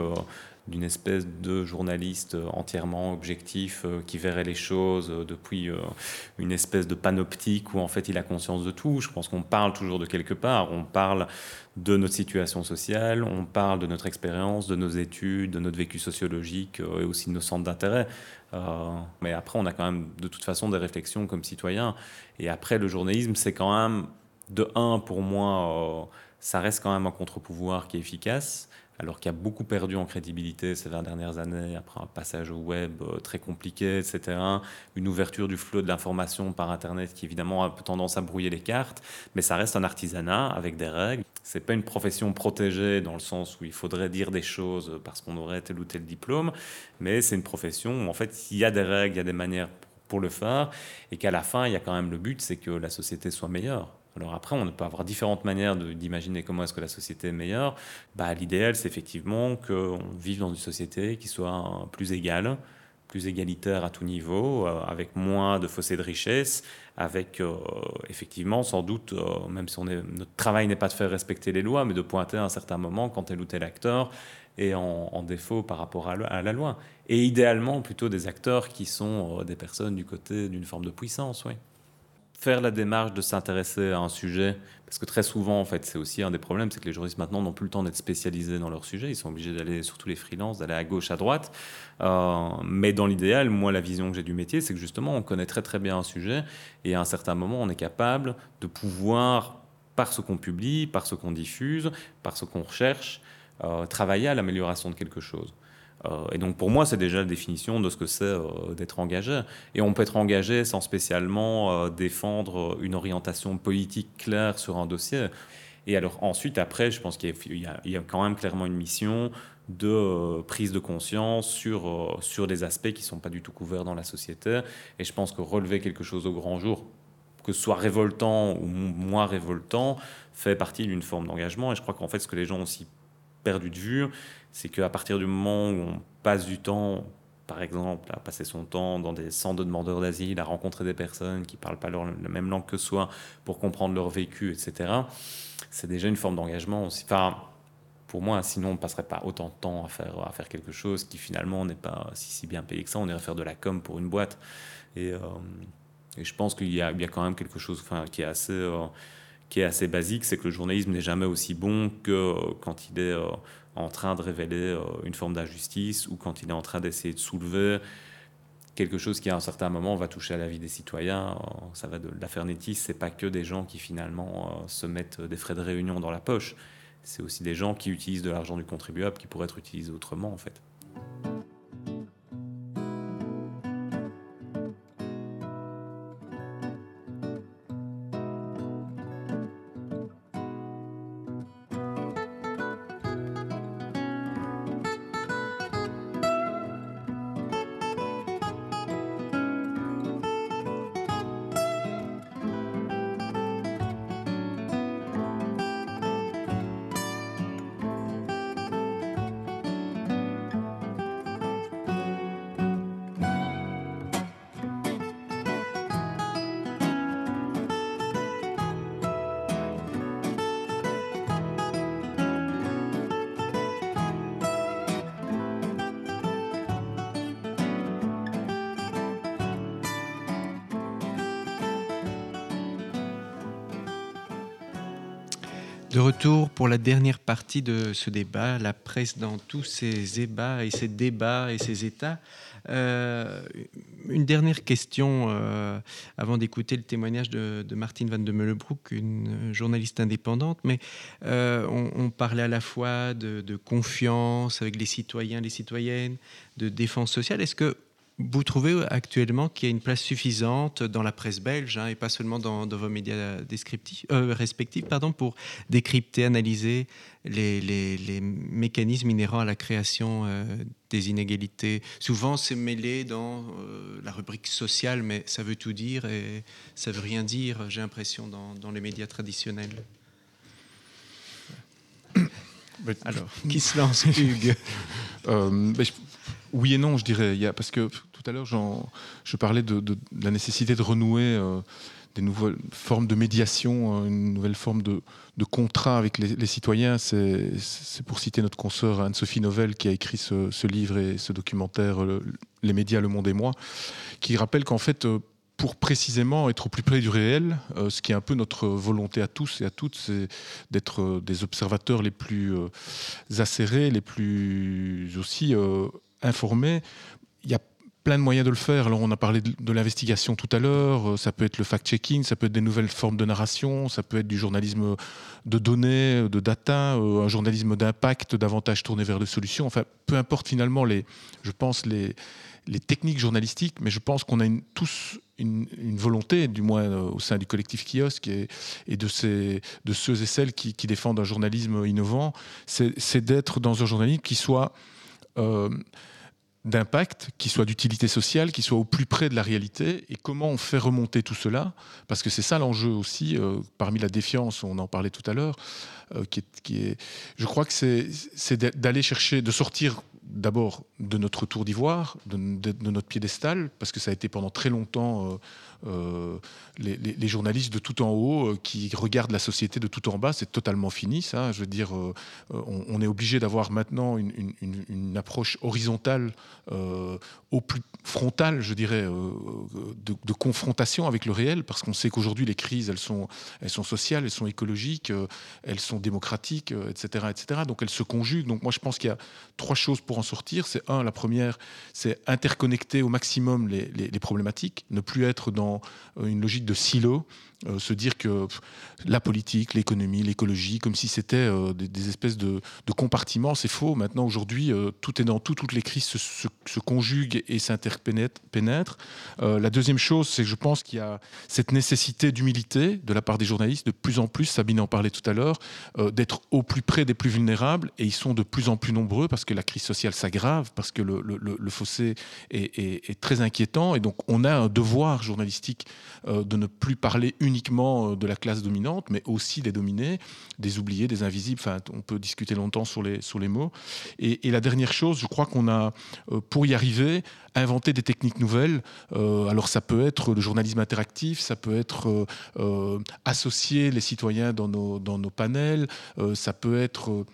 d'une espèce de journaliste entièrement objectif euh, qui verrait les choses euh, depuis euh, une espèce de panoptique où en fait il a conscience de tout. Je pense qu'on parle toujours de quelque part. On parle de notre situation sociale, on parle de notre expérience, de nos études, de notre vécu sociologique et aussi de nos centres d'intérêt. mais après, on a quand même de toute façon des réflexions comme citoyens. Et après, le journalisme, c'est quand même, de un, pour moi, ça reste quand même un contre-pouvoir qui est efficace alors qu'il a beaucoup perdu en crédibilité ces 20 dernières années, après un passage au web euh, très compliqué, etc. Une ouverture du flot de l'information par Internet qui évidemment a tendance à brouiller les cartes, mais ça reste un artisanat avec des règles. C'est pas une profession protégée dans le sens où il faudrait dire des choses parce qu'on aurait tel ou tel diplôme, mais c'est une profession où en fait il y a des règles, il y a des manières pour le faire, et qu'à la fin il y a quand même le but, c'est que la société soit meilleure. Alors après, on peut avoir différentes manières d'imaginer comment est-ce que la société est meilleure. Bah, L'idéal, c'est effectivement qu'on vive dans une société qui soit plus égale, plus égalitaire à tout niveau, euh, avec moins de fossés de richesse, avec euh, effectivement sans doute, euh, même si notre travail n'est pas de faire respecter les lois, mais de pointer à un certain moment quand tel ou tel acteur est en, défaut par rapport à, à, la loi. Et idéalement plutôt des acteurs qui sont des personnes du côté d'une forme de puissance, oui faire la démarche de s'intéresser à un sujet, parce que très souvent, en fait, c'est aussi un des problèmes, c'est que les journalistes maintenant n'ont plus le temps d'être spécialisés dans leur sujet, ils sont obligés d'aller, surtout les freelances, d'aller à gauche, à droite. Euh, mais dans l'idéal, moi, la vision que j'ai du métier, c'est que justement, on connaît très très bien un sujet, et à un certain moment, on est capable de pouvoir, par ce qu'on publie, par ce qu'on diffuse, par ce qu'on recherche, euh, travailler à l'amélioration de quelque chose. Euh, et donc pour moi, c'est déjà la définition de ce que c'est euh, d'être engagé. Et on peut être engagé sans spécialement euh, défendre une orientation politique claire sur un dossier. Et alors ensuite, après, je pense qu'il y, a quand même clairement une mission de prise de conscience sur, sur des aspects qui ne sont pas du tout couverts dans la société. Et je pense que relever quelque chose au grand jour, que ce soit révoltant ou moins révoltant, fait partie d'une forme d'engagement. Et je crois qu'en fait, ce que les gens aussi perdu de vue, c'est qu'à partir du moment où on passe du temps, par exemple, à passer son temps dans des centres de demandeurs d'asile, à rencontrer des personnes qui ne parlent pas leur, la même langue que soi pour comprendre leur vécu, etc., c'est déjà une forme d'engagement aussi. Enfin, pour moi, sinon on ne passerait pas autant de temps à faire, à faire quelque chose qui finalement n'est pas si, si bien payé que ça. On irait faire de la com pour une boîte. Et, euh, je pense qu'il y, y, a quand même quelque chose enfin, qui est assez... Euh, qui est assez basique, c'est que le journalisme n'est jamais aussi bon que euh, quand il est en train de révéler euh, une forme d'injustice ou quand il est en train d'essayer de soulever quelque chose qui à un certain moment va toucher à la vie des citoyens. Euh, ça va de l'affaire Netis, c'est pas que des gens qui finalement euh, se mettent des frais de réunion dans la poche. C'est aussi des gens qui utilisent de l'argent du contribuable qui pourrait être utilisé autrement en fait. Pour la dernière partie de ce débat, la presse dans tous ses ébats et ses débats et ses états. Euh, une dernière question euh, avant d'écouter le témoignage de, Martine Van de Meulebroek, une journaliste indépendante. Mais euh, on, parlait à la fois de, de, confiance avec les citoyens, les citoyennes, de défense sociale. Est-ce que vous trouvez actuellement qu'il y a une place suffisante dans la presse belge hein, et pas seulement dans, vos médias euh, respectifs pardon, pour décrypter, analyser les, mécanismes inhérents à la création euh, des inégalités Souvent, c'est mêlé dans euh, la rubrique sociale, mais ça veut tout dire et ça veut rien dire, j'ai l'impression, dans, les médias traditionnels. Alors, qui se lance, Hugues? Oui et non, je dirais. Il y a, parce que tout à l'heure, je parlais de, la nécessité de renouer euh, des nouvelles formes de médiation, euh, une nouvelle forme de, contrat avec les, citoyens. C'est pour citer notre consoeur Anne-Sophie Novelle qui a écrit ce, livre et ce documentaire Les médias, le monde et moi, qui rappelle qu'en fait, euh, pour précisément être au plus près du réel, ce qui est un peu notre volonté à tous et à toutes, c'est d'être des observateurs les plus acérés, les plus aussi informés. Il y a plein de moyens de le faire. Alors, on a parlé de, l'investigation tout à l'heure, euh, ça peut être le fact-checking, ça peut être des nouvelles formes de narration, ça peut être du journalisme de données, de data, euh, un journalisme d'impact davantage tourné vers des solutions. Enfin, peu importe finalement, les, je pense, les, les techniques journalistiques, mais je pense qu'on a tous une, volonté, du moins euh, au sein du collectif Kiosque et, et de, ces, de ceux et celles qui, défendent un journalisme innovant, c'est d'être dans un journalisme qui soit d'impact, qui soit d'utilité sociale, qui soit au plus près de la réalité, et comment on fait remonter tout cela, parce que c'est ça l'enjeu aussi, euh, parmi la défiance, on en parlait tout à l'heure, euh, je crois que c'est d'aller chercher, de sortir d'abord de notre tour d'ivoire, de, notre piédestal, parce que ça a été pendant très longtemps... Euh, euh, les, journalistes de tout en haut euh, qui regardent la société de tout en bas, c'est totalement fini, ça. Je veux dire, on, est obligé d'avoir maintenant une, approche horizontale, au plus frontale, je dirais, de, confrontation avec le réel, parce qu'on sait qu'aujourd'hui, les crises, elles sont, elles sont sociales, elles sont écologiques, elles sont démocratiques, etc., etc. Donc elles se conjuguent. Donc moi, je pense qu'il y a trois choses pour sortir. C'est un, la première, c'est interconnecter au maximum les problématiques, ne plus être dans euh, une logique de silo euh, se dire que la politique, l'économie, l'écologie, comme si c'était euh, des, espèces de, compartiments, c'est faux. Maintenant, aujourd'hui, tout est dans tout, toutes les crises se, conjuguent et s'interpénètrent. la deuxième chose, c'est que je pense qu'il y a cette nécessité d'humilité de la part des journalistes, de plus en plus, Sabine en parlait tout à l'heure, d'être au plus près des plus vulnérables, et ils sont de plus en plus nombreux parce que la crise sociale s'aggrave, parce que le, fossé est, très inquiétant, et donc on a un devoir journalistique de ne plus parler uniquement euh, de la classe dominante, mais aussi des dominés, des oubliés, des invisibles. Enfin, on peut discuter longtemps sur les, mots. Et, la dernière chose, je crois qu'on a, euh, pour y arriver, inventé des techniques nouvelles. Euh, alors ça peut être le journalisme interactif, ça peut être associer les citoyens dans nos panels, ça peut être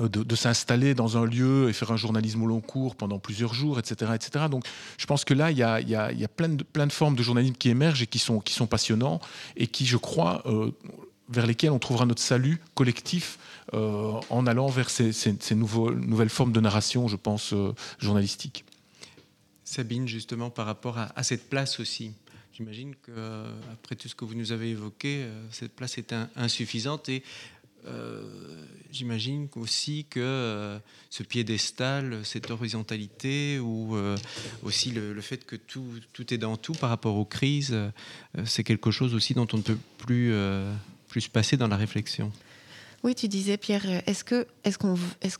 euh, de, s'installer dans un lieu et faire un journalisme au long cours pendant plusieurs jours, etc. etc. Donc je pense que là, il y a, il y a, il y a plein, de, plein de formes de journalisme qui émergent et qui sont, qui sont passionnants et qui, je crois, euh, vers lesquels on trouvera notre salut collectif euh, en allant vers ces, ces, nouveaux, nouvelles formes de narration, je pense, journalistique. Sabine, justement, par rapport à, cette place aussi, J'imagine qu'après tout ce que vous nous avez évoqué, cette place est insuffisante et j'imagine aussi que euh, ce piédestal, cette horizontalité, ou euh, aussi le, fait que tout, est dans tout par rapport aux crises, c'est quelque chose aussi dont on ne peut plus, plus se passer dans la réflexion. Oui, tu disais, Pierre, est-ce que, est-ce est-ce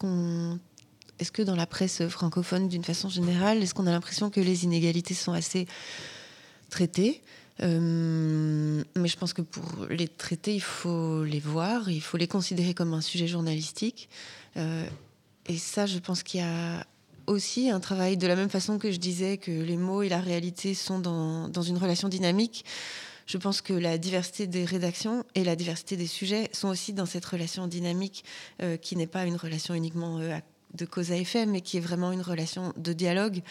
est-ce que dans la presse francophone, d'une façon générale, est-ce qu'on a l'impression que les inégalités sont assez traitées? Euh, mais je pense que pour les traiter, il faut les voir, il faut les considérer comme un sujet journalistique. Euh, et ça, je pense qu'il y a aussi un travail, de la même façon que je disais que les mots et la réalité sont dans, dans une relation dynamique. Je pense que la diversité des rédactions et la diversité des sujets sont aussi dans cette relation dynamique euh, qui n'est pas une relation uniquement de cause à effet, mais qui est vraiment une relation de dialogue.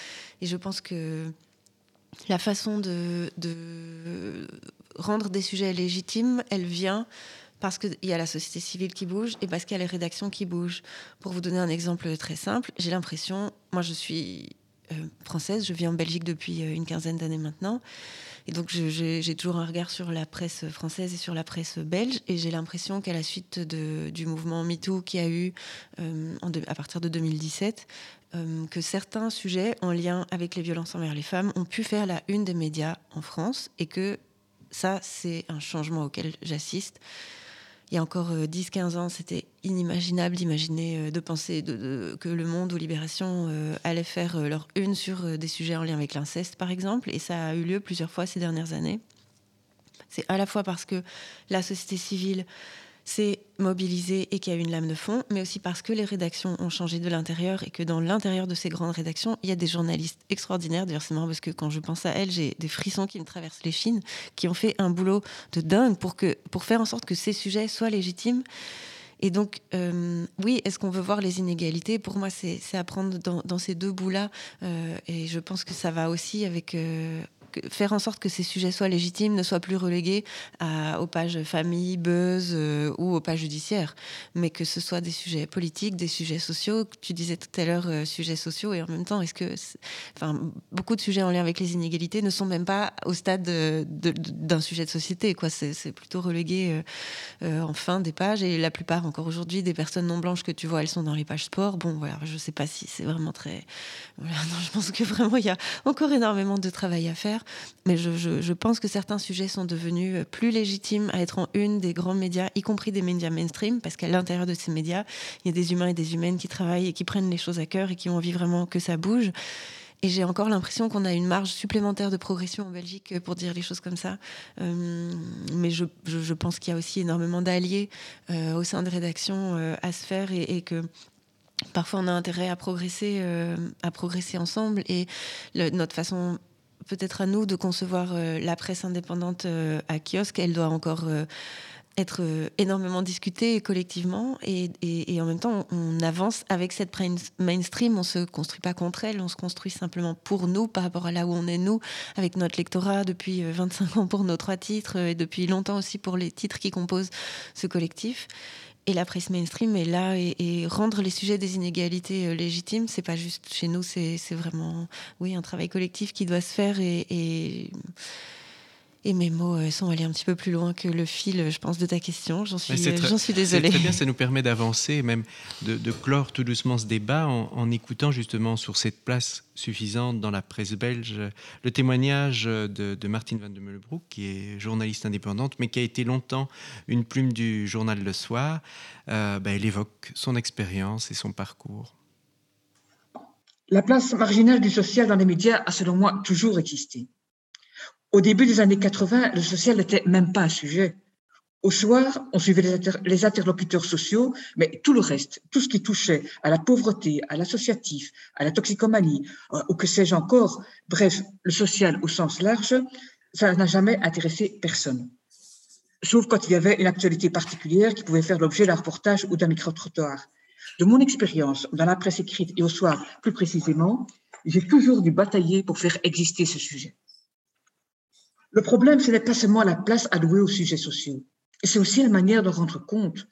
Et je pense que la façon de, rendre des sujets légitimes, elle vient parce qu'il y a la société civile qui bouge et parce qu'il y a les rédactions qui bougent. Pour vous donner un exemple très simple, j'ai l'impression, moi je suis euh, française, je vis en Belgique depuis euh, une quinzaine d'années maintenant, et donc j'ai toujours un regard sur la presse française et sur la presse belge, et j'ai l'impression qu'à la suite du mouvement MeToo qui a eu euh, à partir de 2017, que certains sujets en lien avec les violences envers les femmes ont pu faire la une des médias en France, et que ça, c'est un changement auquel j'assiste il y a encore 10-15 euh, ans, c'était inimaginable d'imaginer, euh, de penser que Le Monde ou Libération euh, allaient faire leur une sur des sujets en lien avec l'inceste, par exemple. Et ça a eu lieu plusieurs fois ces dernières années. C'est à la fois parce que la société civile c'est mobilisé et qu'il y a une lame de fond, mais aussi parce que les rédactions ont changé de l'intérieur et que dans l'intérieur de ces grandes rédactions, il y a des journalistes extraordinaires. D'ailleurs, c'est marrant parce que quand je pense à elles, j'ai des frissons qui me traversent les chines, qui ont fait un boulot de dingue pour, que, pour faire en sorte que ces sujets soient légitimes. Et donc, euh, oui, est-ce qu'on veut voir les inégalités? Pour moi, c'est à prendre dans, ces deux bouts-là. Euh, et je pense que ça va aussi avec, euh, faire en sorte que ces sujets soient légitimes, ne soient plus relégués aux pages famille, buzz euh, ou aux pages judiciaires, mais que ce soit des sujets politiques, des sujets sociaux. Tu disais tout à l'heure euh, sujets sociaux et en même temps, est-ce que, enfin, beaucoup de sujets en lien avec les inégalités ne sont même pas au stade d'un sujet de société. Quoi, c'est plutôt relégué euh, en fin des pages et la plupart encore aujourd'hui des personnes non blanches que tu vois, elles sont dans les pages sport. Bon, voilà, je sais pas si c'est vraiment très. Voilà, je pense que vraiment il y a encore énormément de travail à faire. Mais je, pense que certains sujets sont devenus plus légitimes à être en une des grands médias, y compris des médias mainstream, parce qu'à l'intérieur de ces médias, il y a des humains et des humaines qui travaillent et qui prennent les choses à cœur et qui ont envie vraiment que ça bouge. Et j'ai encore l'impression qu'on a une marge supplémentaire de progression en Belgique pour dire les choses comme ça. Euh, mais je, pense qu'il y a aussi énormément d'alliés euh, au sein de rédactions euh, à se faire et, que parfois on a intérêt à progresser, à progresser ensemble. Et notre façon peut-être à nous de concevoir euh, la presse indépendante euh, à kiosque. Elle doit encore euh, être énormément discutée collectivement et, en même temps on avance avec cette mainstream, on se construit pas contre elle, on se construit simplement pour nous par rapport à là où on est nous, avec notre lectorat depuis 25 ans pour nos trois titres et depuis longtemps aussi pour les titres qui composent ce collectif et la presse mainstream est là et, rendre les sujets des inégalités euh, légitimes, c'est pas juste chez nous, c'est vraiment oui un travail collectif qui doit se faire et et mes mots euh, sont allés un petit peu plus loin que le fil, je pense, de ta question. J'en suis, j'en suis désolée. C'est très bien, ça nous permet d'avancer et même de, clore tout doucement ce débat en, écoutant justement sur cette place suffisante dans la presse belge le témoignage de, Martine Van de Meulebroek, qui est journaliste indépendante, mais qui a été longtemps une plume du journal Le Soir. Euh, ben, elle évoque son expérience et son parcours. La place marginale du social dans les médias a, selon moi, toujours existé. Au début des années 80, le social n'était même pas un sujet. Au soir, on suivait les, interlocuteurs sociaux, mais tout le reste, tout ce qui touchait à la pauvreté, à l'associatif, à la toxicomanie, euh, ou que sais-je encore, bref, le social au sens large, ça n'a jamais intéressé personne. Sauf quand il y avait une actualité particulière qui pouvait faire l'objet d'un reportage ou d'un micro-trottoir. De mon expérience dans la presse écrite et au soir plus précisément, j'ai toujours dû batailler pour faire exister ce sujet. Le problème, ce n'est pas seulement la place allouée aux sujets sociaux, c'est aussi la manière de rendre compte.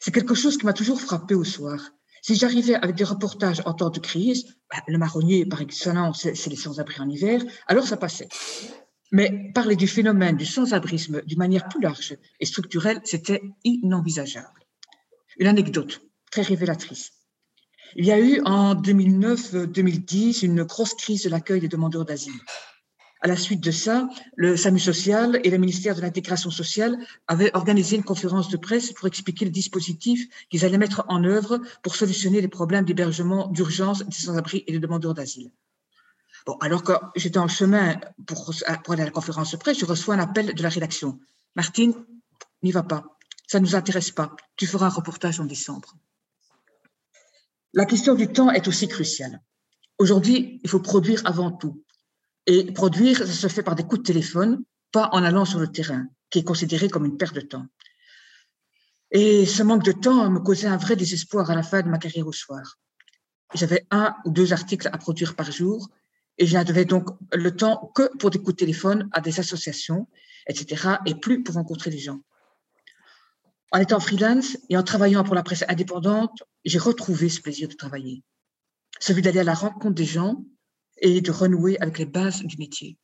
C'est quelque chose qui m'a toujours frappé au soir. Si j'arrivais avec des reportages en temps de crise, bah, le marronnier par excellence, c'est les sans-abri en hiver, alors ça passait. Mais parler du phénomène du sans-abrisme d'une manière plus large et structurelle, c'était inenvisageable. Une anecdote très révélatrice. Il y a eu en 2009-2010 une grosse crise de l'accueil des demandeurs d'asile. À la suite de ça, le SAMU social et le ministère de l'intégration sociale avaient organisé une conférence de presse pour expliquer le dispositif qu'ils allaient mettre en œuvre pour solutionner les problèmes d'hébergement d'urgence des sans-abri et des demandeurs d'asile. Alors que j'étais en chemin pour, pour, aller à la conférence de presse, je reçois un appel de la rédaction. Martine, n'y va pas. Ça ne nous intéresse pas. Tu feras un reportage en décembre. La question du temps est aussi cruciale. Aujourd'hui, il faut produire avant tout. Et produire, ça se fait par des coups de téléphone, pas en allant sur le terrain, qui est considéré comme une perte de temps. Et ce manque de temps me causait un vrai désespoir à la fin de ma carrière au soir. J'avais un ou deux articles à produire par jour et je n'avais donc le temps que pour des coups de téléphone à des associations, etc., et plus pour rencontrer les gens. En étant freelance et en travaillant pour la presse indépendante, j'ai retrouvé ce plaisir de travailler. Celui d'aller à la rencontre des gens et de renouer avec les bases du métier.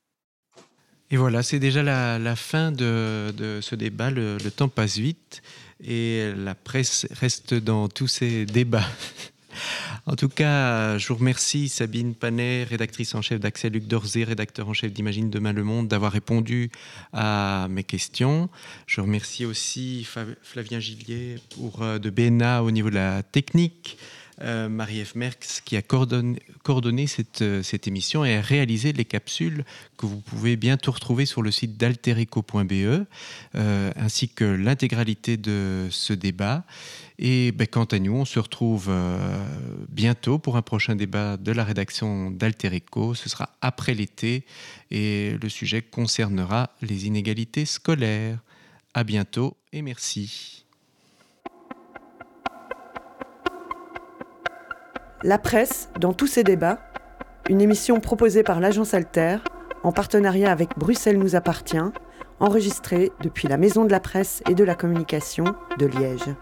Et voilà, c'est déjà la, fin de, ce débat. Le, temps passe vite et la presse reste dans tous ces débats. En tout cas, je vous remercie Sabine Panet, rédactrice en chef d'Axel Luc Dorzé, rédacteur en chef d'Imagine Demain le Monde, d'avoir répondu à mes questions. Je remercie aussi Flavien Gillier pour, euh, de BNA au niveau de la technique. Euh, Marie-Ève Merckx qui a coordonné, cette, euh, cette, émission et a réalisé les capsules que vous pouvez bientôt retrouver sur le site d'alterico.be, ainsi que l'intégralité de ce débat. Et ben, quant à nous, on se retrouve euh, bientôt pour un prochain débat de la rédaction d'Alterico. Ce sera après l'été et le sujet concernera les inégalités scolaires. À bientôt et merci. La presse, dans tous ces débats, une émission proposée par l'agence Alter en partenariat avec Bruxelles nous appartient, enregistrée depuis la Maison de la Presse et de la Communication de Liège.